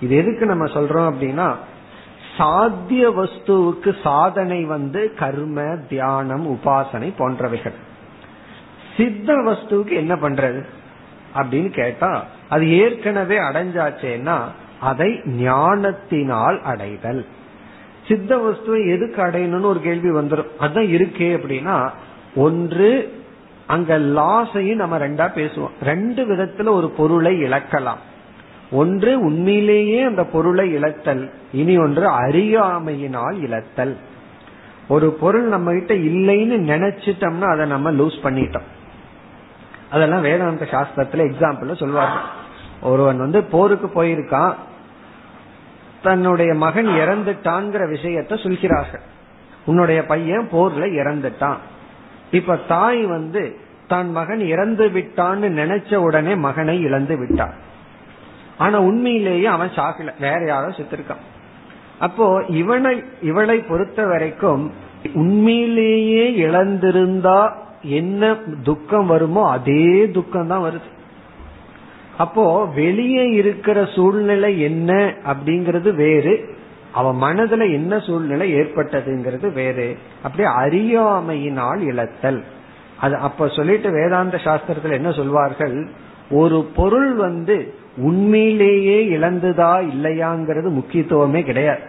இது எதுக்கு நம்ம சொல்றோம் அப்படின்னா சாத்திய வஸ்துவுக்கு சாதனை வந்து கர்ம தியானம் உபாசனை போன்றவைகள். சித்த வஸ்துவுக்கு என்ன பண்றது? அப்படின்னு கேட்டா அது ஏற்கனவே அடைஞ்சாச்சேன்னா அதை ஞானத்தினால் அடைதல். சித்த வஸ்துவை எதுக்கு அடையணும்னு ஒரு கேள்வி வந்துடும் அதான் இருக்கே அப்படின்னா ஒன்று அங்க லாஸையும் நம்ம ரெண்டா பேசுவோம். ரெண்டு விதத்துல ஒரு பொருளை இழக்கலாம். ஒன்று உண்மையிலேயே அந்த பொருளை இழத்தல். இனி ஒன்று அறியாமையினால் இழத்தல். ஒரு பொருள் நம்ம கிட்ட இல்லைன்னு நினைச்சிட்டோம்னா அதை நம்ம லூஸ் பண்ணிட்டோம். அதெல்லாம் வேதாந்த சாஸ்திரத்துல எக்ஸாம்பிள் சொல்லுவாங்க ஒருவன் வந்து போருக்கு போயிருக்கான். தன்னுடைய மகன் இறந்துட்டான்ங்கிற விஷயத்த சொல்கிறார்கள். உன்னுடைய பையன் போர்ல இறந்துட்டான். இப்ப தாய் வந்து தன் மகன் இறந்து விட்டான்னு நினைச்ச உடனே மகனை இழந்து விட்டான். ஆனா உண்மையிலேயே அவன் சாகல. வேற யாரோ செத்துருக்கான். அப்போ இவனை இவளை பொறுத்த வரைக்கும் உண்மையிலேயே இழந்திருந்தா என்ன துக்கம் வருமோ அதே துக்கம் தான் வருது. அப்போ வெளியே இருக்கிற சூழ்நிலை என்ன அப்படிங்கறது வேறு. அவன் மனதுல என்ன சூழ்நிலை ஏற்பட்டதுங்கிறது வேறு. அப்படி அறியாமையினால் இழத்தல். அது அப்ப சொல்லிட்டு வேதாந்த சாஸ்திரத்துல என்ன சொல்வார்கள்? ஒரு பொருள் வந்து உண்மையிலேயே இழந்துதா இல்லையாங்கிறது முக்கியத்துவமே கிடையாது.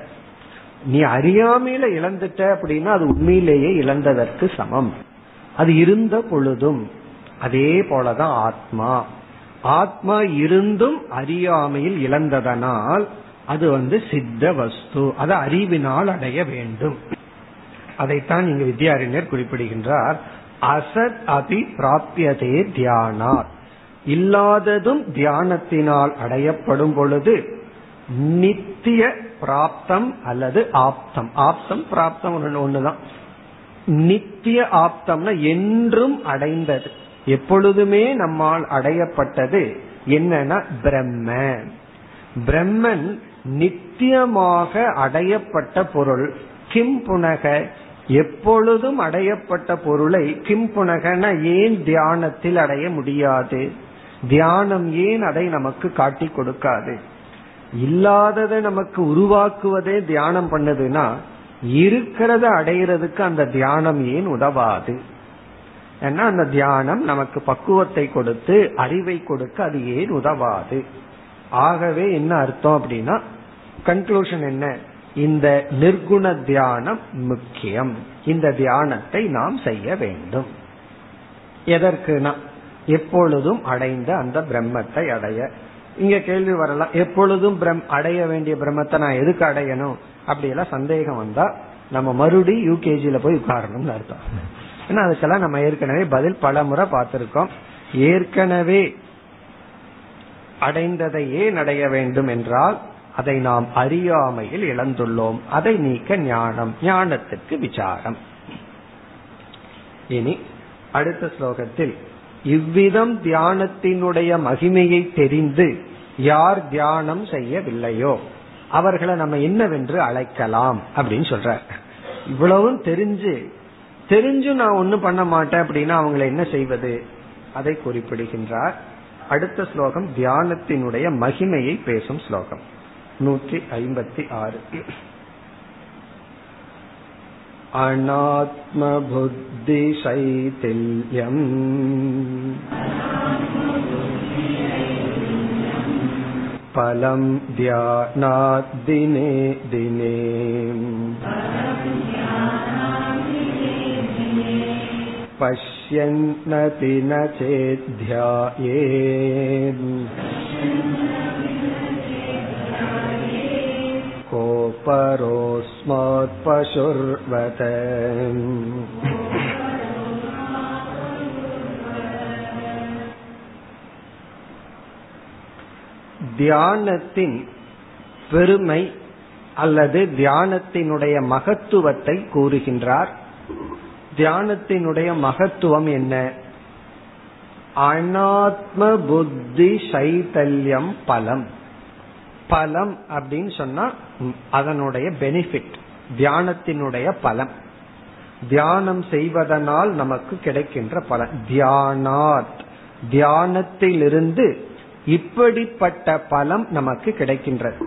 நீ அறியாமையில இழந்துட்ட அப்படின்னா அது உண்மையிலேயே இழந்ததற்கு சமம். அது இருந்த பொழுதும் அதே போலதான் ஆத்மா. ஆத்மா இருந்தும் அறியாமையில் இழந்ததனால் அது வந்து சித்த வஸ்து. அது அறிவினால் அடைய வேண்டும். அதைத்தான் இங்கு வித்யாரண்யர் குறிப்பிடுகின்றார். அசத் அபி பிராபியதே தியானார். இல்லாததும் தியானத்தினால் அடையப்படும் பொழுது நித்திய பிராப்தம் அல்லது ஆப்தம். ஆப்தம் பிராப்தம் ஒண்ணுதான். நித்திய ஆப்தம்னா என்றும் அடைந்தது. எப்பொழுதுமே நம்மால் அடையப்பட்டது என்னன்னா பிரம்ம. பிரம்மன் நித்தியமாக அடையப்பட்ட பொருள். கிம் புனக. எப்பொழுதும் அடையப்பட்ட பொருளை கிம் புனகன ஏன் தியானத்தில் அடைய முடியாது? தியானம் ஏன் அதை நமக்கு காட்டி கொடுக்காது? இல்லாததை நமக்கு உருவாக்குவதே தியானம் பண்ணுதுன்னா இருக்கிறத அடையிறதுக்கு அந்த தியானம் ஏன் உதவாது? ஏன்னா அந்த தியானம் நமக்கு பக்குவத்தை கொடுத்து அறிவை கொடுக்க அது ஏன் உதவாது? ஆகவே என்ன அர்த்தம் அப்படின்னா கன்க்ளூஷன் என்ன? இந்த நிர்குண தியானம் முக்கியம். இந்த தியானத்தை நாம் செய்ய வேண்டும். எதற்குனா எப்பொழுதும் அடைந்த அந்த பிரம்மத்தை அடைய. இங்க கேள்வி வரலாம் எப்பொழுதும் அடைய வேண்டிய பிரம்மத்தை நான் எதுக்கு அடையணும்? அப்படி எல்லாம் சந்தேகம் வந்தா நம்ம மறுபடியும் யூகேஜில போய் உட்காரணும்னு அர்த்தம். ஏன்னா அதுக்கெல்லாம் நம்ம ஏற்கனவே பதில் பல முறை பார்த்திருக்கோம். ஏற்கனவே அடைந்ததை ஏன் அடைய வேண்டும் என்றால் அதை நாம் அறியாமையில் இழந்துள்ளோம். அதை நீக்க ஞானம் ஞானத்துக்கு விசாரம். இனி அடுத்த ஸ்லோகத்தில் இவ்விதம் தியானத்தினுடைய மகிமையை தெரிந்து யார் தியானம் செய்யவில்லையோ அவர்களை நம்ம என்னவென்று அழைக்கலாம் அப்படின்னு சொல்ற இவ்வளவும் தெரிஞ்சு தெரிஞ்சு நான் ஒன்னும் பண்ண மாட்டேன் அப்படின்னா அவங்களை என்ன செய்வது அதை குறிப்பிடுகின்றார் அடுத்த ஸ்லோகம் தியானத்தினுடைய மகிமையை பேசும் ஸ்லோகம் நூற்றி ஐம்பத்தி ஆறு अनात्मबुद्धिशैथिल्यम् फलं ध्यानात् दिने दिने पश्यन्नपि न चेद्ध्यायेत् कोपरोऽस्मात् पशुर्वत தியானத்தின் பெருமை அல்லது தியானத்தினுடைய மகத்துவத்தை கூறுகின்றார் தியானத்தினுடைய மகத்துவம் என்ன? அனாத்ம புத்தி சைதல்யம் பலம். பலம் அப்படின்னு சொன்னா அதனுடைய பெனிஃபிட் தியானத்தினுடைய பலம். தியானம் செய்வதனால் நமக்கு கிடைக்கின்ற பலன். தியானாத் தியானத்திலிருந்து இப்படிப்பட்ட பலம் நமக்கு கிடைக்கின்றது.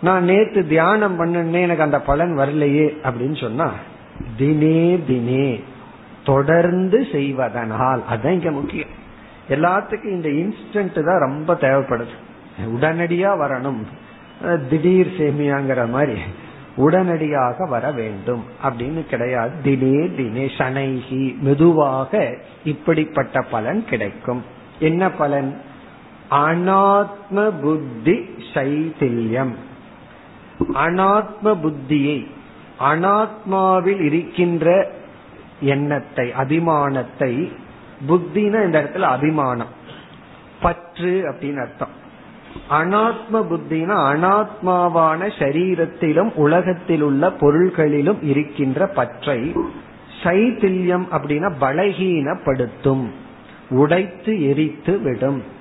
நான் நேத்து தியானம் பண்ணனே எனக்கு அந்த பலன் வரலையே அப்படின்னு சொன்னா தினே தினே தொடர்ந்து செய்வதனால் அதுதான் இங்க முக்கியம். எல்லாத்துக்கும் இந்த இன்ஸ்டன்ட் தான் ரொம்ப தேவைப்படுது. உடனடியா வரணும். திடீர் சேமியாங்கிற மாதிரி உடனடியாக வர வேண்டும். அப்படின்னு கிடையாது. தினே தினே சனைகி மெதுவாக இப்படிப்பட்ட பலன் கிடைக்கும். என்ன பலன்? அனாத்ம புத்தி சைதில்யம் அனாத்ம புத்தியை அனாத்மாவில் இருக்கின்ற எண்ணத்தை அபிமானத்தை புத்தினா இந்த இடத்துல அபிமானம். பற்று அப்படின்னு அர்த்தம். அனாத்ம புத்தினா அனாத்மாவான சரீரத்திலும் உலகத்தில் உள்ள பொருள்களிலும் இருக்கின்ற பற்றை சைத்தில்யம் அப்படின்னா பலகீனப்படுத்தும் உடைத்து எரித்து விடும்.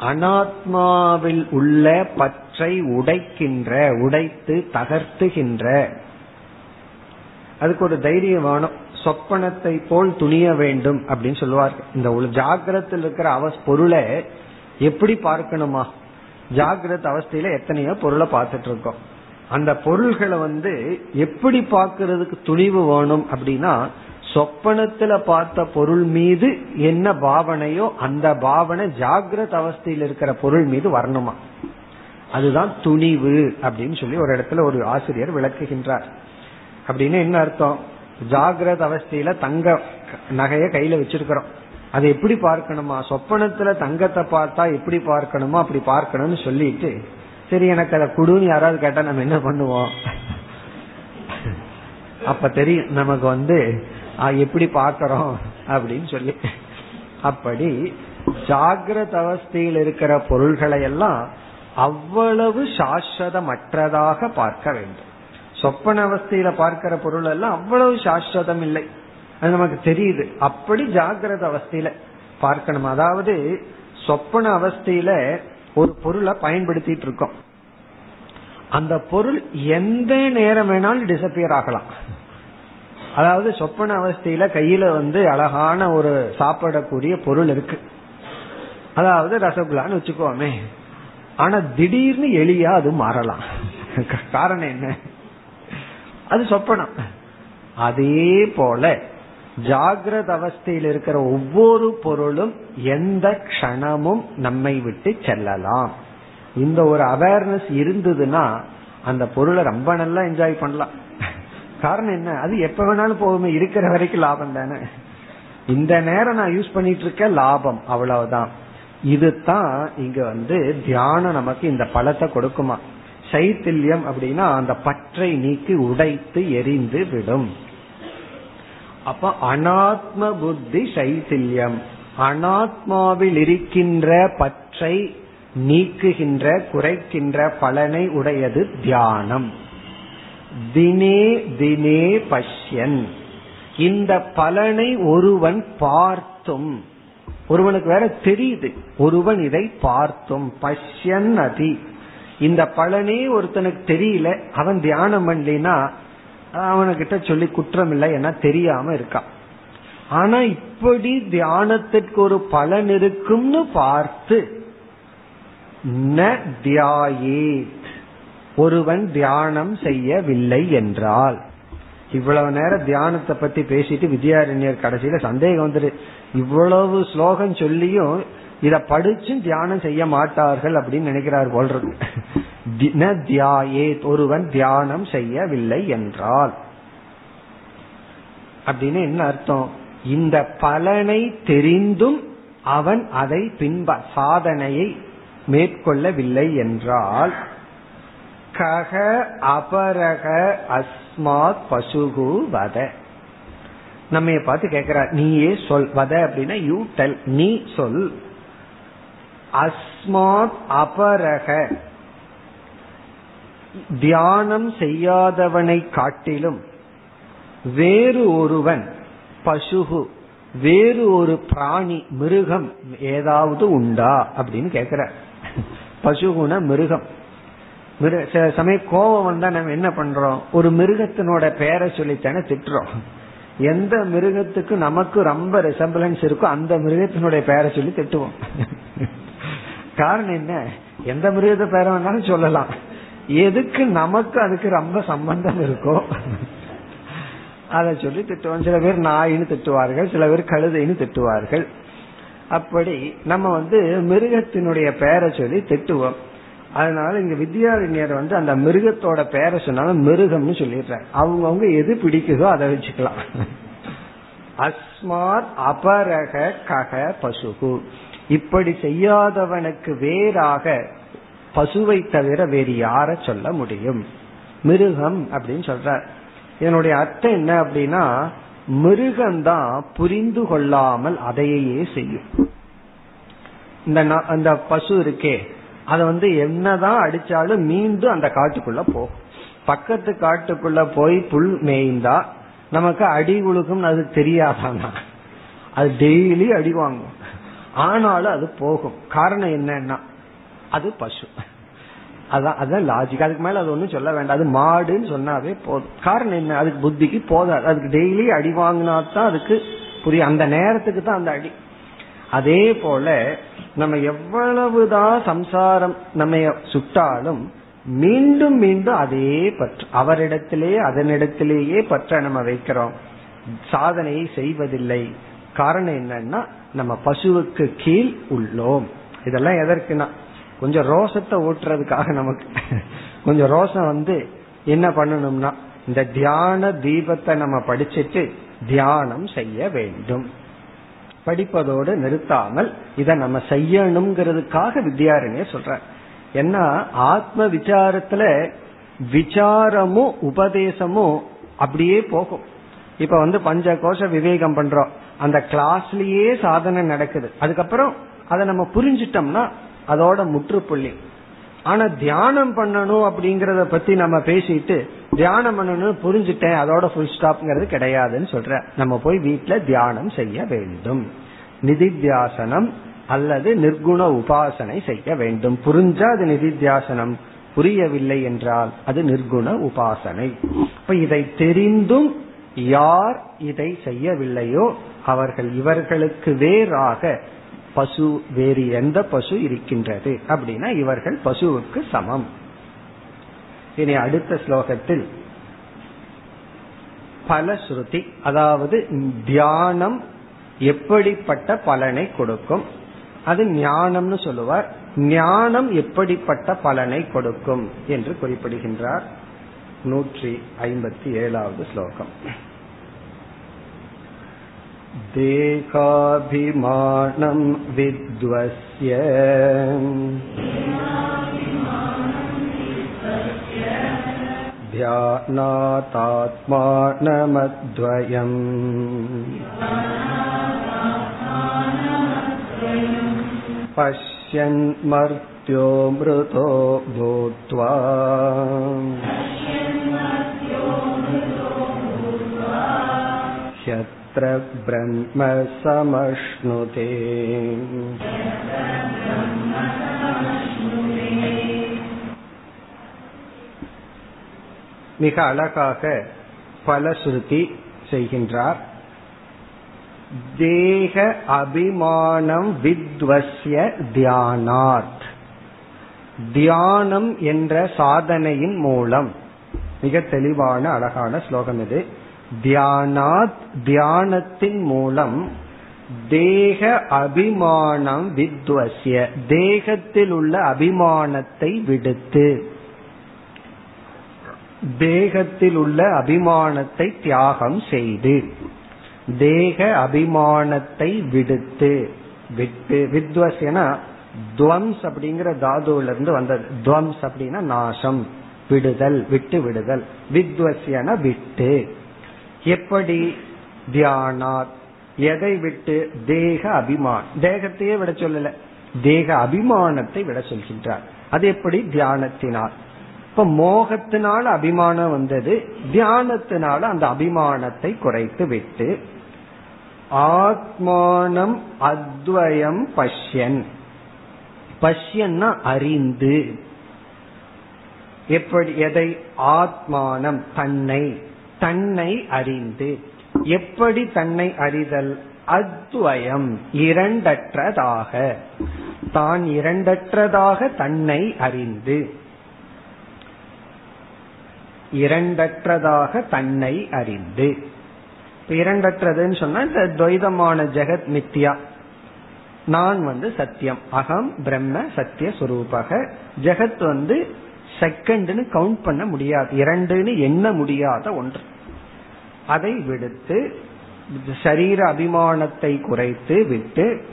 அனாத்மாவில் உள்ள பற்றை உடைக்கின்ற உடைத்து தகர்த்துகின்ற. அதுக்கு ஒரு தைரியம் வேணும். சொப்பனத்தை போல் துணிய வேண்டும் அப்படின்னு சொல்லுவார் இந்த ஜாகிரத்தில் இருக்கிற அவ பொருளை எப்படி பார்க்கணுமா? ஜாகிரத அவஸ்தையில எத்தனையோ பொருளை பார்த்துட்டு இருக்கோம் அந்த பொருள்களை வந்து எப்படி பார்க்கறதுக்கு துணிவு வேணும் அப்படின்னா சொப்பனத்துல பார்த்த பொருள் மீது என்ன பாவனையோ அந்த பாவனை ஜாகிரத அவஸ்தையில் இருக்கிற பொருள் மீது வரணுமா? அதுதான் துணிவு அப்படின்னு சொல்லி ஒரு இடத்துல ஒரு ஆசிரியர் விளக்குகின்றார். அப்படின்னு என்ன அர்த்தம்? ஜாகிரத அவஸ்தையில தங்க நகைய கையில வச்சிருக்கிறோம். அது எப்படி பார்க்கணுமா? சொப்பனத்துல தங்கத்தை பார்த்தா எப்படி பார்க்கணுமோ? அப்படி பார்க்கணும்னு சொல்லிட்டு சரி எனக்கு அதை குடுன்னு யாராவது கேட்டா நம்ம என்ன பண்ணுவோம்? அப்ப தெரியும் நமக்கு வந்து எப்படி பாக்கிறோம் அப்படின்னு சொல்லி. அப்படி ஜாகிரத அவஸ்தையில் இருக்கிற பொருள்களை எல்லாம் அவ்வளவு சாஸ்வதமற்றதாக பார்க்க வேண்டும். சொப்பன அவஸ்தையில பார்க்கிற பொருள் எல்லாம் அவ்வளவு சாஸ்வதம் இல்லை. அது நமக்கு தெரியுது. அப்படி ஜாகிரத அவஸ்தையில பார்க்கணும். அதாவது சொப்பன அவஸ்தையில ஒரு பொருளை பயன்படுத்திட்டு இருக்கோம். அந்த பொருள் எந்த நேரம் வேணாலும் டிசப்பியர் ஆகலாம். அதாவது சொப்பன அவஸ்தையில கையில வந்து அழகான ஒரு சாப்பிடக்கூடிய பொருள் இருக்கு. அதாவது ரசகுல்லான்னு வச்சுக்கோமே. ஆனா திடீர்னு எளியா அது மாறலாம். காரணம் என்ன? அது சொப்பனம். அதே போல ஜாகிரத அவஸ்தையில் இருக்கிற ஒவ்வொரு பொருளும் எந்த க்ஷணமும் நம்மை விட்டு செல்லலாம். இந்த ஒரு அவேர்னஸ் இருந்ததுன்னா அந்த பொருளை ரொம்ப நல்லா என்ஜாய் பண்ணலாம். காரணம் என்ன? அது எப்ப வேணாலும் போகுமே இருக்கிற வரைக்கும் லாபம் தானே. இந்த நேரம் நான் யூஸ் பண்ணிட்டு இருக்க லாபம். அவ்வளவுதான். இதுதான் இங்க வந்து தியானம் நமக்கு இந்த பலத்தை கொடுக்குமா? சைத்தில்யம் அப்படின்னா அந்த பற்றை நீக்கி உடைத்து எரிந்து விடும். அப்ப அனாத்ம புத்தி சைத்தில்யம். அனாத்மாவில் இருக்கின்ற பற்றை நீக்குகின்ற குறைக்கின்ற பலனை உடையது தியானம். தினே தினே பஷ்யன். இந்த பலனை ஒருவன் பார்த்தும். ஒருவனுக்கு வேற தெரியுது. ஒருவன் இதை பார்த்தும். பஷ்யன் அதி. இந்த பலனே ஒருத்தனுக்கு தெரியல. அவன் தியானம் பண்ணலினா அவனுக்கிட்ட சொல்லி குற்றம் இல்லை ஏன்னா தெரியாம இருக்கான். ஆனா இப்படி தியானத்திற்கு ஒரு பலன் இருக்கும்னு பார்த்து ந தியாயேத். ஒருவன் தியானம் செய்யவில்லை என்றால். இவ்வளவு நேரம் தியானத்தை பத்தி பேசிட்டு வித்யாரண்யர் கடைசியில சந்தேகம் வந்துரு. இவ்வளவு ஸ்லோகம் சொல்லியும் இத படிச்சும் தியானம் செய்ய மாட்டார்கள் அப்படின்னு நினைக்கிறார் போல்றது தியாயே ஒருவன் தியானம் செய்யவில்லை என்றால். அப்படின்னு என்ன அர்த்தம்? இந்த பலனை தெரிந்தும் அவன் அதை பின்ப சாதனையை மேற்கொள்ளவில்லை என்றால். கக அபரக அஸ்மாத் பசுகு வத. நம்ம பார்த்து கேக்குற நீயே சொல் வத அப்படின்னா யூ டெல் நீ சொல். அஸ்மாத் அபரக தியானம் செய்யாதவனை காட்டிலும் வேறு ஒருவன் பசுகு வேறு ஒரு பிராணி மிருகம் ஏதாவது உண்டா அப்படின்னு கேக்குற. பசுகுன மிருகம். சில சமயம் கோபம் வந்தா நம்ம என்ன பண்றோம்? ஒரு மிருகத்தினோட பேரை சொல்லித்தானே திட்டுறோம். எந்த மிருகத்துக்கு நமக்கு ரொம்ப ரெசம்பிளன்ஸ் இருக்கோ அந்த மிருகத்தினுடைய பேரை சொல்லி திட்டுவோம். காரணம் என்ன? எந்த மிருகத்தை பேரை வேணாலும் சொல்லலாம். எதுக்கு நமக்கு அதுக்கு ரொம்ப சம்பந்தம் இருக்கோ அதை சொல்லி திட்டுவோம். சில பேர் நாயின்னு திட்டுவார்கள் சில பேர் கழுதைன்னு திட்டுவார்கள். அப்படி நம்ம வந்து மிருகத்தினுடைய பேரை சொல்லி திட்டுவோம். அதனால இங்க வித்யாரண்யர் வந்து அந்த மிருகத்தோட பேரை சொன்னாலும் மிருகம்னு சொல்லிடுறாரு. அவங்கவுங்க எது பிடிக்குதோ அதை வச்சுக்கலாம். அஸ்மாத் அபரக கக பசுகு. இப்படி செய்யாதவனுக்கு வேறாக பசுவை தவிர வேறு யார சொல்ல முடியும்? மிருகம் அப்படின்னு சொல்ற இதனுடைய அர்த்தம் என்ன அப்படின்னா மிருகம்தான் புரிந்து கொள்ளாமல் அதையே செய்யும். இந்த அந்த பசு இருக்கே அதை வந்து என்னதான் அடிச்சாலும் மீண்டும் அந்த காட்டுக்குள்ள போகும். பக்கத்து காட்டுக்குள்ள போய் புல் மேய்ந்தா நமக்கு அடி உழுகும் அது தெரியாதானா அது டெய்லி அடி வாங்கும். ஆனாலும் அது போகும். காரணம் என்னன்னா அது பசு. அதான் அதான் லாஜிக் அதுக்கு மேல அது ஒன்றும் சொல்ல வேண்டாம். அது மாடுன்னு சொன்னாவே போதும். காரணம் என்ன? அதுக்கு புத்திக்கு போதாது. அதுக்கு டெய்லி அடி வாங்கினா தான் அதுக்கு புரியும். அந்த நேரத்துக்கு தான் அந்த அடி. அதே போல நம்ம எவ்வளவுதான் சம்சாரம் நம்ம சுட்டாலும் மீண்டும் மீண்டும் அதே பற்று. அவரிடத்திலே அதனிடத்திலேயே பற்ற நம்ம வைக்கிறோம். சாதனையை செய்வதில்லை. காரணம் என்னன்னா நம்ம பசுவுக்கு கீழ் உள்ளோம். இதெல்லாம் எதற்குனா கொஞ்சம் ரோசத்தை ஓட்டுறதுக்காக நமக்கு. கொஞ்சம் ரோசம் வந்து என்ன பண்ணணும்னா இந்த தியான தீபத்தை நம்ம படிச்சுட்டு தியானம் செய்ய வேண்டும். படிப்பதோடு நிறுத்தாமல் இதை நம்ம செய்யணுங்கிறதுக்காக வித்யாரண்ய சொல்ற ஏன்னா ஆத்ம விசாரத்துல விசாரமும் உபதேசமும் அப்படியே போகும். இப்ப வந்து பஞ்ச கோஷ விவேகம் பண்றோம். அந்த கிளாஸ்லயே சாதனை நடக்குது. அதுக்கப்புறம் அதை நம்ம புரிஞ்சிட்டோம்னா அதோட முற்றுப்புள்ளி. ஆனா தியானம் பண்ணணும் அப்படிங்கறத பத்தி நம்ம பேசிட்டு தியானம் பண்ணணும் புரிஞ்சுட்டேன் அதோட ஃபுல் ஸ்டாப்ங்கிறது கிடையாதுன்னு சொல்ற. நம்ம போய் வீட்டுல தியானம் செய்ய வேண்டும். நிதித்தியாசனம் அல்லது நிர்குண உபாசனை செய்ய வேண்டும். புரிஞ்சா அது நிதித்தியாசனம். புரியவில்லை என்றால் அது நிர்குண உபாசனை. இப்ப இதை தெரிந்தும் யார் இதை செய்யவில்லையோ அவர்கள் இவர்களுக்கு வேறாக பசு வேறு எந்த பசு இருக்கின்றது? அப்படின்னா இவர்கள் பசுவுக்கு சமம். இனி அடுத்த ஸ்லோகத்தில் பலஸ்ருதி அதாவது தியானம் எப்படிப்பட்ட பலனை கொடுக்கும்? அது ஞானம்னு சொல்லுவார். ஞானம் எப்படிப்பட்ட பலனை கொடுக்கும் என்று குறிப்பிடுகின்றார். நூற்றி ஐம்பத்தி ஏழாவது ஸ்லோகம். देहाभिमानं विद्वस्य ध्यानातात्मानमद्वयम् पश्यन्मर्त्यो मृतो ब्रह्म समश्नुते மிக அழகாக பலஸ்ருதி செய்கின்றார் தேக அபிமானம் வித்வசிய தியானாத் தியானம் என்ற சாதனையின் மூலம் மிக தெளிவான அழகான ஸ்லோகம் இது தியானாத் தியானத்தின் மூலம் தேக அபிமானம் வித்வசிய தேகத்தில் உள்ள அபிமானத்தை விடுத்து தேகத்தில் உள்ள அபிமானத்தை தியாகம் செய்து தேக அபிமானத்தை விடுத்து விட்டு வித்வசனா துவம்ஸ் அப்படிங்கிற தாதுல இருந்து வந்தது. துவம்ஸ் அப்படின்னா நாசம் விடுதல் விட்டு விடுதல். வித்வசியன விட்டு. எப்படி தியானாத்? எதை விட்டு? தேக அபிமான். தேகத்தையே விட சொல்லல. தேக அபிமானத்தை விட சொல்கின்றார். அது எப்படி? தியானத்தினால். இப்ப மோகத்தினால அபிமானம் வந்தது. தியானத்தினால அந்த அபிமானத்தை குறைத்து விட்டு ஆத்மானம் அத்வயம் பஷ்யன். பஷ்யன்னா அறிந்து. எப்படி? எதை? ஆத்மானம். தன்னை. தன்னை அறிந்து. எப்படி தன்னை அறிதல்? அத்வயம் இரண்டற்றதாக. தான் இரண்டற்றதாக தன்னை அறிந்து. இரண்டற்றதாக தன்னை அறிந்து. இரண்டற்றதுன்னு சொன்னா இந்த துவைதமான ஜெகத் மித்யா. நான் வந்து சத்தியம். அகம் பிரம்ம சத்திய சுரூபக. ஜெகத் வந்து செகண்ட்னு கவுண்ட் பண்ண முடியாது. இரண்டுன்னு எண்ண முடியாத ஒன்று. அதை விடுத்து சரீர அபிமானத்தை குறைத்து விட்டு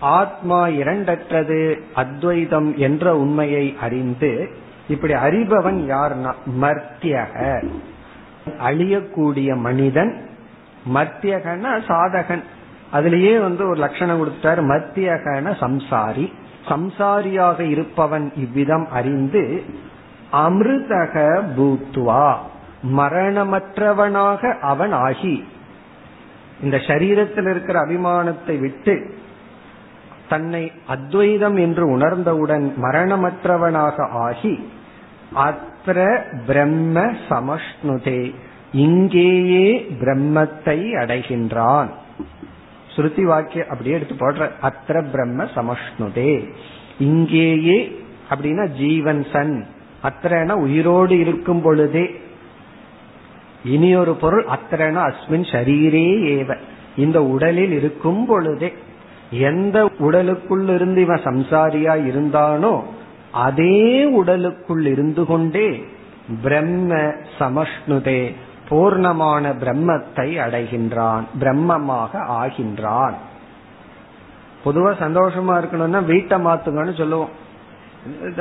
ஆத்மா இரண்டற்றது அத்வைதம் என்ற உண்மையை அறிந்து இப்படி அறிபவன் யார்னா மர்த்தியக. அழியக்கூடிய மனிதன் மத்தியகன சாதகன். அதுலயே வந்து ஒரு லட்சணம் கொடுத்தார் மத்தியகன சம்சாரி. சம்சாரியாக இருப்பவன் இவ்விதம் அறிந்து அமிர்தக பூத்துவா மரணமற்றவனாக அவன் ஆகி இந்த சரீரத்தில் இருக்கிற அபிமானத்தை விட்டு தன்னை அத்வைதம் என்று உணர்ந்தவுடன் மரணமற்றவனாக ஆகி அத்திர பிரம்ம சமஷ்ணுதே இங்கேயே பிரம்மத்தை அடைகின்றான். ஸ்ருதி வாக்கிய அப்படியே எடுத்து போடுற. அத்திர பிரம்ம சமஷ்ணுதே. இங்கேயே அப்படின்னா ஜீவன் சன். அத்திரனா உயிரோடு இருக்கும் பொழுதே. இனி ஒரு பொருள் அத்திரனா அஸ்மின் ஷரீரே ஏவ. இந்த உடலில் இருக்கும் பொழுதே. எந்த உடலுக்குள் இருந்து இவன் சம்சாரியா இருந்தானோ அதே உடலுக்குள் இருந்து கொண்டே பிரம்ம சமஷ்ணுதே. பூர்ணமான பிரம்மத்தை அடைகின்றான் பிரம்மமாக ஆகின்றான். பொதுவா சந்தோஷமா இருக்கணும்னா வீட்டை மாத்துங்கன்னு சொல்லுவோம்.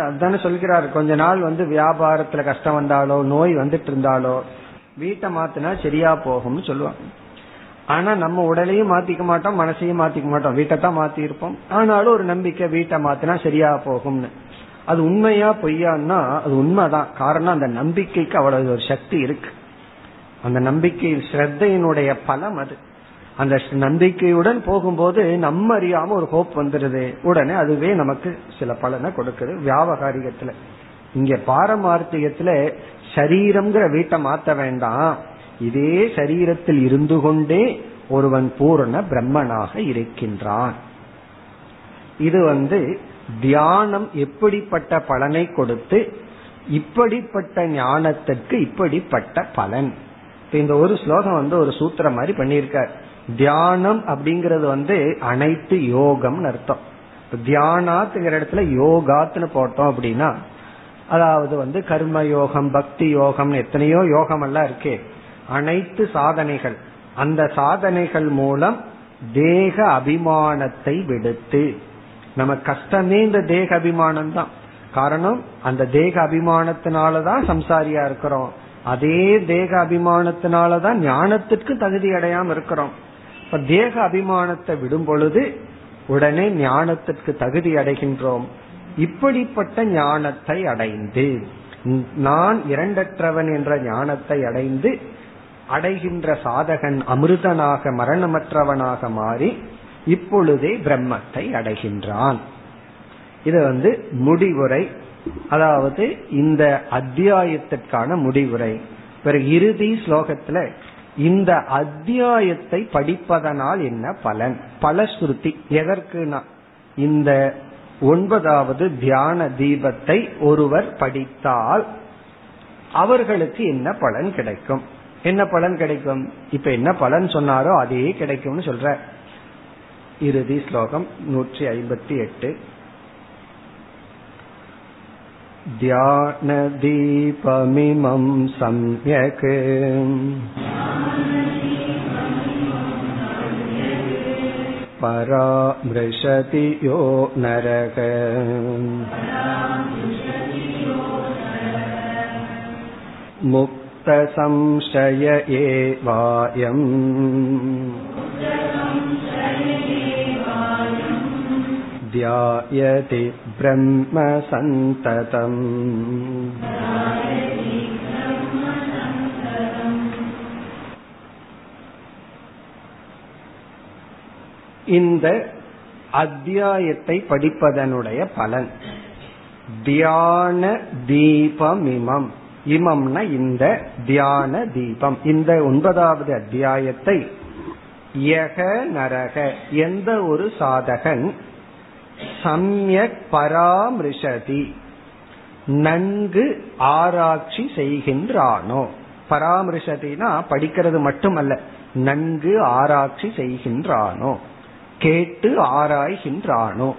அதுதானே சொல்கிறார். கொஞ்ச நாள் வந்து வியாபாரத்துல கஷ்டம் வந்தாலோ நோய் வந்துட்டு இருந்தாலோ வீட்டை மாத்தினா சரியா போகும்னு சொல்லுவாங்க. ஆனா நம்ம உடலையும் மாத்திக்க மாட்டோம் மனசையும் மாத்திக்க மாட்டோம். வீட்டை தான் மாத்தி இருப்போம் ஆனாலும் ஒரு நம்பிக்கை வீட்டை மாத்தினா சரியா போகும்னு. அது உண்மையா பொய்யான்னா அது உண்மைதான். காரணம் அந்த நம்பிக்கைக்கு அவ்வளவு ஒரு சக்தி இருக்கு. அந்த நம்பிக்கை ஸ்ரத்தையினுடைய பலம் அது. அந்த நம்பிக்கையுடன் போகும்போது நம்ம அறியாம ஒரு ஹோப் வந்துடுது உடனே அதுவே நமக்கு சில பலனை கொடுக்குது வியாபகாரிகத்துல. இங்க பாரமார்த்திகத்துல சரீரம்ங்கிற வீட்டை மாத்த வேண்டாம். இதே சரீரத்தில் இருந்து கொண்டே ஒருவன் பூரண பிரம்மனாக இருக்கின்றான். இது வந்து தியானம் எப்படிப்பட்ட பலனை கொடுத்து இப்படிப்பட்ட ஞானத்திற்கு இப்படிப்பட்ட பலன். இந்த ஒரு ஸ்லோகம் வந்து ஒரு சூத்திரம் மாதிரி பண்ணியிருக்கார். தியானம் அப்படிங்கறது வந்து அனைத்து யோகம்னு அர்த்தம். தியானாத்துங்கிற இடத்துல யோகாத்துன்னு போட்டோம் அப்படின்னா அதாவது வந்து கர்ம யோகம் பக்தி யோகம் எத்தனையோ யோகம் எல்லாம் இருக்கே. அனைத்து சாதனைகள். அந்த சாதனைகள் மூலம் தேக அபிமானத்தை விடுத்து. நம்ம கஷ்டமே இந்த தேக அபிமானம் தான் காரணம் அந்த தேக அபிமானத்தினாலதான் சம்சாரியா இருக்கிறோம். அதே தேக அபிமானத்தினாலதான் ஞானத்திற்கு தகுதி அடையாம இருக்கிறோம். இப்ப தேக அபிமானத்தை விடும் பொழுது உடனே ஞானத்திற்கு தகுதி அடைகின்றோம். இப்படிப்பட்ட ஞானத்தை அடைந்து நான் இரண்டற்றவன் என்ற ஞானத்தை அடைந்து அடைகின்ற சாதகன் அமிர்தனாக மரணமற்றவனாக மாறி இப்பொழுதே பிரம்மத்தை அடைகின்றான். இது வந்து முடிவுரை அதாவது இந்த அத்தியாயத்திற்கான முடிவுரை. பிறகு இறுதி ஸ்லோகத்துல இந்த அத்தியாயத்தை படிப்பதனால் என்ன பலன்? பலஸ்ருதி எதற்குனா? இந்த ஒன்பதாவது தியான தீபத்தை ஒருவர் படித்தால் அவர்களுக்கு என்ன பலன் கிடைக்கும்? என்ன பலன் கிடைக்கும்? இப்ப என்ன பலன் சொன்னாரோ அதே கிடைக்கும்னு சொல்ற. இறுதி ஸ்லோகம் நூற்றி ஐம்பத்தி எட்டு. ध्यानदीपमिमं सम्यक् परामृशति यो नरक मुक्तसंशय एवायम् ध्यायति ब्रह्मसन्ततम् இந்த அத்தியாயத்தை படிப்பதனுடைய பலன் தியான தீபம் இமம் இமம்னா இந்த தியான தீபம் இந்த ஒன்பதாவது அத்தியாயத்தை யக நரக எந்த ஒரு சாதகன் சம்யக் பராமிருஷதி. நன்கு ஆராய்ச்சி செய்கின்றானோ. பராமரிஷதினா படிக்கிறது மட்டுமல்ல நன்கு ஆராய்ச்சி செய்கின்றானோ. கேட்டு ஆராய்கின்றானோ.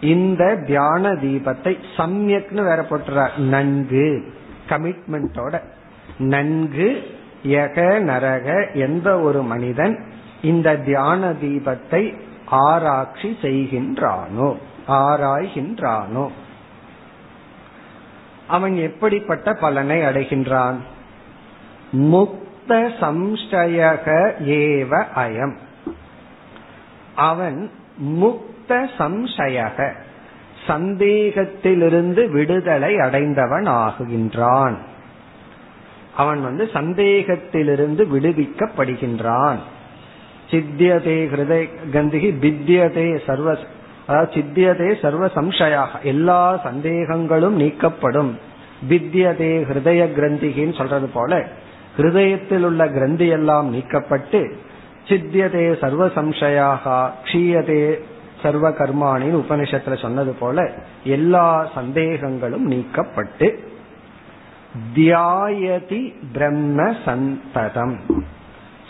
இந்த தியான தீபத்தை சம்யக்னு வேற போட்டுறார். நன்கு கமிட்மெண்டோட நன்கு யக நரக எந்த ஒரு மனிதன் இந்த தியான தீபத்தை ஆராய்ச்சி செய்கின்றானோ? ஆராய்கின்றானோ? அவன் எப்படிப்பட்ட பலனை அடைகின்றான்? முக்த சம்சயக ஏவ அயம். அவன் முக்த சம்சயக சந்தேகத்திலிருந்து விடுதலை அடைந்தவன் ஆகுகின்றான் அவன் வந்து சந்தேகத்திலிருந்து விடுவிக்கப்படுகின்றான். சித்தியதே ஹிருதய கந்திகி பித்தியதே சர்வ அதாவது சித்தியதே சர்வ சம்சயாக. எல்லா சந்தேகங்களும் நீக்கப்படும். பித்தியதே ஹிருதய கிரந்திகின்னு சொல்றது போல ஹிருதயத்தில் உள்ள கிரந்தி எல்லாம் நீக்கப்பட்டு சித்தியதே சர்வ சம்சயாக க்ஷீயதே சர்வ கர்மானின் உபனிஷத்துல சொன்னது போல எல்லா சந்தேகங்களும் நீக்கப்பட்டு தியாயதி பிரம்ம சந்ததம்.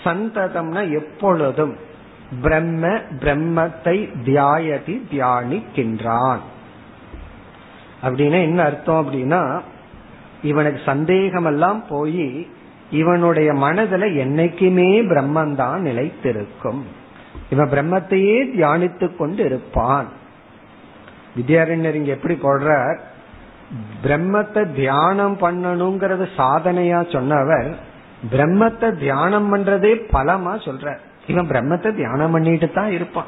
சந்ததம்னா எப்பொழுதும். பிரம்ம பிரம்மத்தை தியாயதி தியானிக்கின்றான். அப்படின்னா என்ன அர்த்தம் அப்படின்னா இவனுக்கு சந்தேகம் எல்லாம் போய் இவனுடைய மனதுல என்னைக்குமே பிரம்மந்தான் நிலைத்திருக்கும். இவன் பிரம்மத்தையே தியானித்து கொண்டு இருப்பான் வித்யாரண்யர் இங்க எப்படி போடுறார்? பிரம்மத்தை தியானம் பண்ணணுங்கிறது சாதனையா சொன்னவர் பிரம்மத்தை தியானம் பண்றதே பலமா சொல்ற. இவன் பிரம்மத்தை தியானம் பண்ணிட்டு தான் இருப்பான்.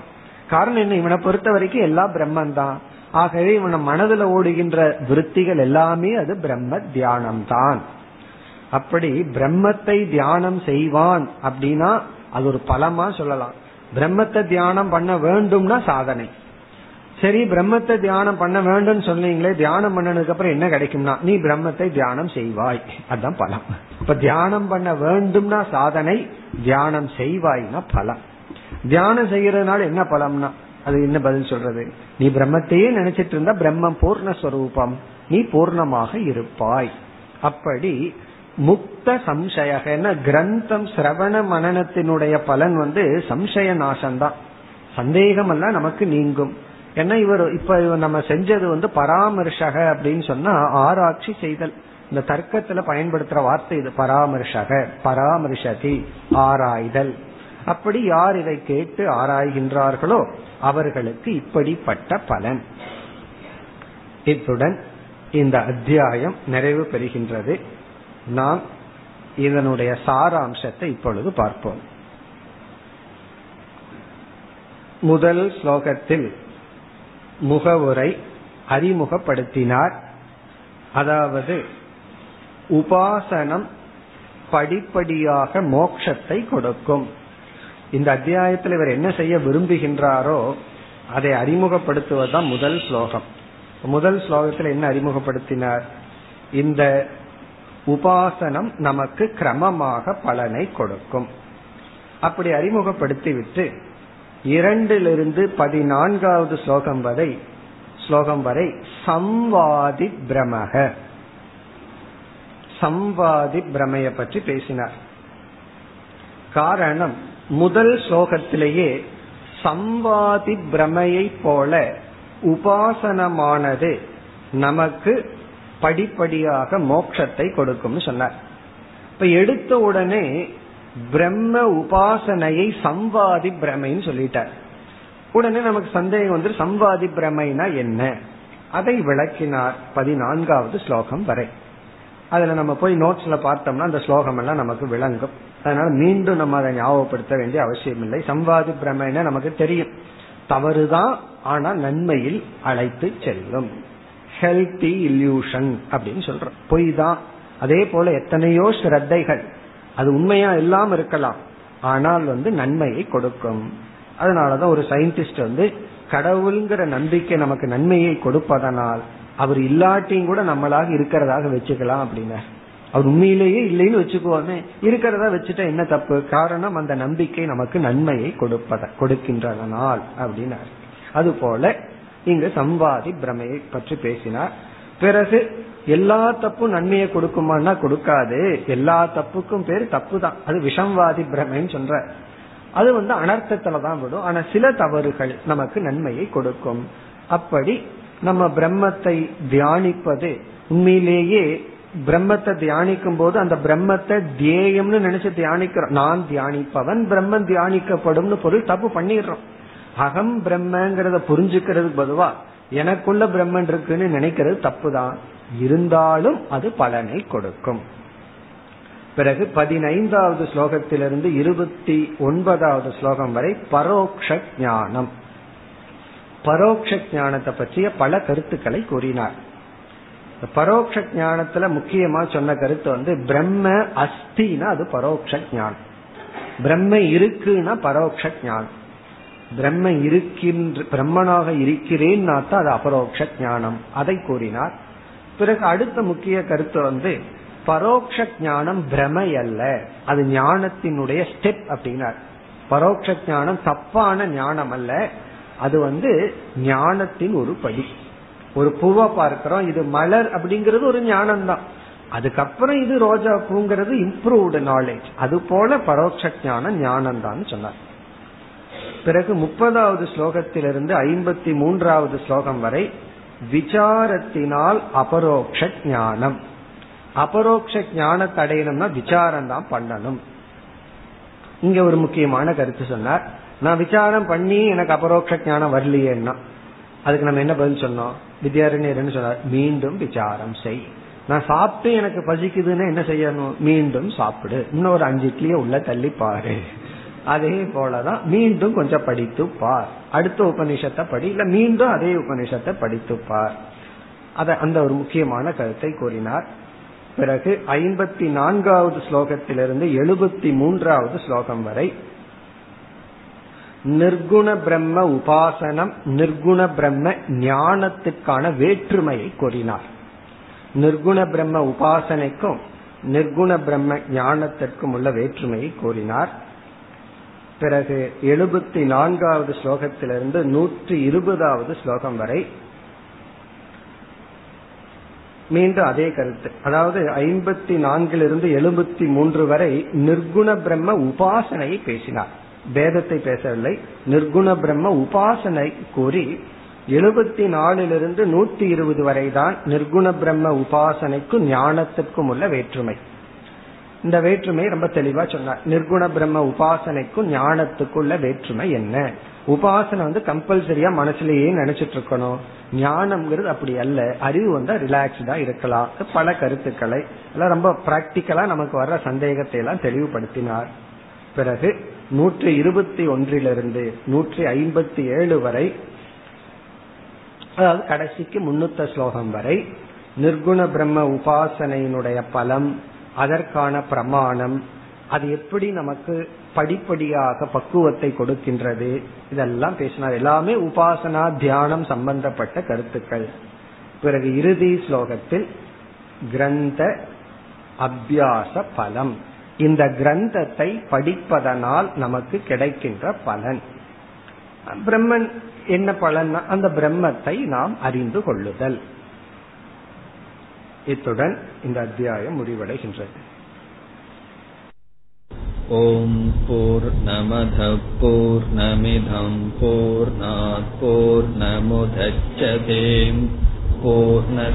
காரணம் என்ன? இவனை பொறுத்த வரைக்கும் எல்லாம் பிரம்மன் தான் ஆகவே இவன மனதுல ஓடுகின்ற விருத்திகள் எல்லாமே அது பிரம்ம தியானம் தான் அப்படி பிரம்மத்தை தியானம் செய்வான் அப்படின்னா அது ஒரு பலமா சொல்லலாம். பிரம்மத்தை தியானம் பண்ண வேண்டும்னா சாதனை. சரி பிரம்மத்தை தியானம் பண்ண வேண்டும் சொன்னீங்களே தியானம் பண்ணதுக்கு அப்புறம் என்ன கிடைக்கும்னா நீ பிரம்மத்தை தியானம் செய்வாய். அதுதான் பலம். இப்ப தியானம் பண்ண வேண்டும்னா சாதனை தியானம் செய்வாய்னா பலம். தியானம் செய்யறதுனால என்ன பலம்னா அது என்ன பதில் சொல்றது? நீ பிரம்மத்தையே நினைச்சிட்டு இருந்தா பிரம்மம் பூர்ணஸ்வரூபம் நீ பூர்ணமாக இருப்பாய். அப்படி முக்த சம்சயன கிரந்தம் சிரவண மனநத்தினுடைய பலன் வந்து சம்சய நாசம்தான் சந்தேகம் எல்லாம் நமக்கு நீங்கும். ஏன்னா இவர் இப்ப நம்ம செஞ்சது வந்து பராமர்ஷக அப்படின்னு சொன்னா ஆராய்ச்சி செய்தல். இந்த தர்க்கத்துல பயன்படுத்துற வார்த்தை இது பராமர்ஷக. பராமர்ஷதி ஆராய்தல். அப்படி யார் இதை கேட்டு ஆராய்கின்றார்களோ அவர்களுக்கு இப்படிப்பட்ட பலன். இத்துடன் இந்த அத்தியாயம் நிறைவு பெறுகின்றது. நாம் இதனுடைய சாராம்சத்தை இப்பொழுது பார்ப்போம். முதல் ஸ்லோகத்தில் முகவுரை அறிமுகப்படுத்தினார். அதாவது உபாசனம் படிப்படியாக மோட்சத்தை கொடுக்கும். இந்த அத்தியாயத்தில் இவர் என்ன செய்ய விரும்புகின்றாரோ அதை அறிமுகப்படுத்துவதுதான் முதல் ஸ்லோகம். முதல் ஸ்லோகத்தில் என்ன அறிமுகப்படுத்தினார்? இந்த உபாசனம் நமக்கு கிரமமாக பலனை கொடுக்கும். அப்படி அறிமுகப்படுத்திவிட்டு இரண்டிலிருந்து பதினான்காவது ஸ்லோகம் வரை ஸ்லோகம் வரை சம்வாதி பிரமக சம்வாதி பிரமைய பற்றி பேசினார். காரணம் முதல் ஸ்லோகத்திலேயே சம்வாதி பிரமையை போல உபாசனமானது நமக்கு படிப்படியாக மோட்சத்தை கொடுக்கும் சொன்னார். இப்ப எடுத்த உடனே பிரம்ம உபாசனையை சம்வாதி பிரமைன்னு சொல்லிட்டார். உடனே நமக்கு சந்தேகம் வந்து சம்வாதி பிரமைனா என்ன? அதை விளக்கினார் பதினான்காவது ஸ்லோகம் வரை. அதுல நம்ம போய் நோட்ஸ்ல பார்த்தோம்னா அந்த ஸ்லோகம் எல்லாம் நமக்கு விளங்கும். அதனால மீண்டும் நம்ம அதை ஞாபகப்படுத்த வேண்டிய அவசியம் இல்லை சம்வாதி பிரமைனா நமக்கு தெரியும். தவறுதான் ஆனா நன்மையில் அழைத்து செல்லும். ஹெல்தி இல்யூஷன் அப்படின்னு சொல்றோம். பொய் தான் அதே போல எத்தனையோ ஸ்ரத்தைகள். அது உண்மையா இல்லாம இருக்கலாம். ஆனால் வந்து நன்மையை கொடுக்கும். அதனாலதான் ஒரு சயின்டிஸ்ட் வந்து கடவுள்ங்கிற நம்பிக்கை நமக்கு நன்மையை கொடுப்பதனால் அவர் இல்லாட்டியும் கூட நம்மளாக இருக்கிறதாக வச்சுக்கலாம் அப்படின்னு. அவர் உண்மையிலேயே இல்லைன்னு வச்சுக்குவோமே இருக்கிறதா வச்சுட்டா என்ன தப்பு? காரணம் அந்த நம்பிக்கை நமக்கு நன்மையை கொடுப்பத கொடுக்கின்றதனால் அப்படின்னாரு அது போல இங்கு சம்வாதி பிரமையை பற்றி பேசினார். பிறகு எல்லா தப்பும் நன்மையை கொடுக்குமான்னா கொடுக்காது. எல்லா தப்புக்கும் பேர் தப்பு தான் அது விஷம்வாதி பிரமைன்னு சொல்ற. அது வந்து அனர்த்தத்துல தான் விடும். ஆனா சில தவறுகள் நமக்கு நன்மையை கொடுக்கும். அப்படி நம்ம பிரம்மத்தை தியானிப்பது உண்மையிலேயே பிரம்மத்தை தியானிக்கும் போது அந்த பிரம்மத்தை தியேயம்னு நினைச்சு தியானிக்கிறோம். நான் தியானிப்பவன் பிரம்மன் தியானிக்கப்படும் பொருள் தப்பு பண்ணிடுறோம். அகம் பிரம்மங்கிறத புரிஞ்சுக்கிறதுக்கு பொதுவா எனக்குள்ள பிரம்மன் இருக்குன்னு நினைக்கிறது தப்பு தான் இருந்தாலும் அது பலனை கொடுக்கும். பிறகு பதினைந்தாவது ஸ்லோகத்திலிருந்து இருபத்தி ஒன்பதாவது ஸ்லோகம் வரை பரோக்ஷ ஞானம். பரோக்ஷ ஞானத்தை பற்றிய பல கருத்துக்களை கூறினார். பரோட்ச ஞானத்துல முக்கியமா சொன்ன கருத்து வந்து பிரம்ம அஸ்தினா அது பரோட்ச ஞானம். பிரம்ம இருக்குன்னா பரோட்ச ஞானம். பிரம்ம இருக்கின்ற பிரம்மனாக இருக்கிறேன் தான் அது அபரோக்ஷ ஞானம். அதை கூறினார். பிறகு அடுத்த முக்கிய கருத்து வந்து பரோக்ஷ ஞானம் பிரமை அல்ல அது ஞானத்தினுடைய ஸ்டெப் அப்படின்னார். பரோட்ச ஞானம் தப்பான ஞானம் அல்ல அது வந்து ஞானத்தின் ஒரு படி. ஒரு பூவை பார்க்கிறோம் இது மலர் அப்படிங்கிறது ஒரு ஞானம் தான் அதுக்கப்புறம் இது ரோஜா பூங்கிறது இம்ப்ரூவ்டு நாலேஜ் அது போல பரோட்ச ஞானம் ஞானம் தான் சொன்னார். பிறகு முப்பதாவது ஸ்லோகத்திலிருந்து ஐம்பத்தி மூன்றாவது ஸ்லோகம் வரை விசாரத்தினால் அபரோக்ஷ ஞானம். அபரோக்ஷ ஞானத்தை அடையணும்னா விசாரம் தான் பண்ணணும். இங்க ஒரு முக்கியமான கருத்து சொன்னார். நான் விசாரம் பண்ணி எனக்கு அபரோக்ஷ ஞானம் வரலையேன்னா அதுக்கு நம்ம என்ன பதில் சொன்னோம்? வித்யாரண்யர் சொன்னார் மீண்டும் விசாரம் செய். நான் சாப்பிட்டு எனக்கு பசிக்குதுன்னு என்ன செய்யணும்? மீண்டும் சாப்பிடு. இன்னும் ஒரு அஞ்சு இட்லிய உள்ள தள்ளி பாரு அதே போலதான் மீண்டும் கொஞ்சம் படித்து பார். அடுத்த உபனிஷத்தை படி இல்ல மீண்டும் அதே உபனிஷத்தை படித்து பார். அத அந்த ஒரு முக்கியமான கருத்தை கூறினார். பிறகு ஐம்பத்தி நான்காவது ஸ்லோகத்திலிருந்து எழுபத்தி மூன்றாவது ஸ்லோகம் வரை நிர்குண பிரம்ம உபாசனம் நிர்குண பிரம்ம ஞானத்துக்கான வேற்றுமையை கூறினார். நிர்குண பிரம்ம உபாசனைக்கும் நிர்குண பிரம்ம ஞானத்திற்கும் உள்ள வேற்றுமையை கூறினார். பிறகு எழுபத்தி நான்காவது ஸ்லோகத்திலிருந்து நூற்றி இருபதாவது ஸ்லோகம் வரை மீண்டும் அதே கருத்து. அதாவது ஐம்பத்தி நான்கிலிருந்து எழுபத்தி மூன்று வரை நிர்குண பிரம்ம உபாசனையை பேசினார். வேதத்தை பேசவில்லை. நிர்குண பிரம்ம உபாசனை கூறி எழுபத்தி நாலிலிருந்து நூத்தி இருபது வரை தான் நிர்குண பிரம்ம உபாசனைக்கும் ஞானத்திற்கும் உள்ள வேற்றுமை. இந்த வேற்றுமை ரொம்ப தெளிவா சொன்னார் நிர்குண பிரம்ம உபாசனைக்கும் ஞானத்துக்குள்ள வேற்றுமை என்ன? உபாசனை வந்து கம்பல்சரியா மனசுலயே நினைச்சிட்டு இருக்கணும். ஞானம்ங்கிறது அப்படி அல்ல. அறிவு வந்து ரிலாக்ஸ்டா இருக்கலாம். பல கருத்துக்களை. எல்லாம் ரொம்ப பிராக்டிக்கலா நமக்கு வர்ற சந்தேகத்தை எல்லாம் தெளிவுபடுத்தினார். பிறகு நூற்றி இருபத்தி ஒன்றிலிருந்து நூற்றி ஐம்பத்தி ஏழு வரை அதாவது கடைசிக்கு முன்னூத்த ஸ்லோகம் வரை நிர்குண பிரம்ம உபாசனையினுடைய பலம் அதற்கான பிரமாணம் அது எப்படி நமக்கு படிப்படியாக பக்குவத்தை கொடுக்கின்றது இதெல்லாம் பேசினார். எல்லாமே உபாசனா தியானம் சம்பந்தப்பட்ட கருத்துக்கள். பிறகு இறுதி ஸ்லோகத்தில் கிரந்த அபியாச பலம். இந்த கிரந்தத்தை படிப்பதனால் நமக்கு கிடைக்கின்ற பலன். பிரம்மன் என்ன பலன் அந்த பிரம்மத்தை நாம் அறிந்து கொள்ளுதல். இத்துடன் இந்த அத்தியாயம் முடிவடைகின்றது. ஓம் போர் நமத போர் நமிதம் போர் போர் நமுதச்சதேம் பூர்ணய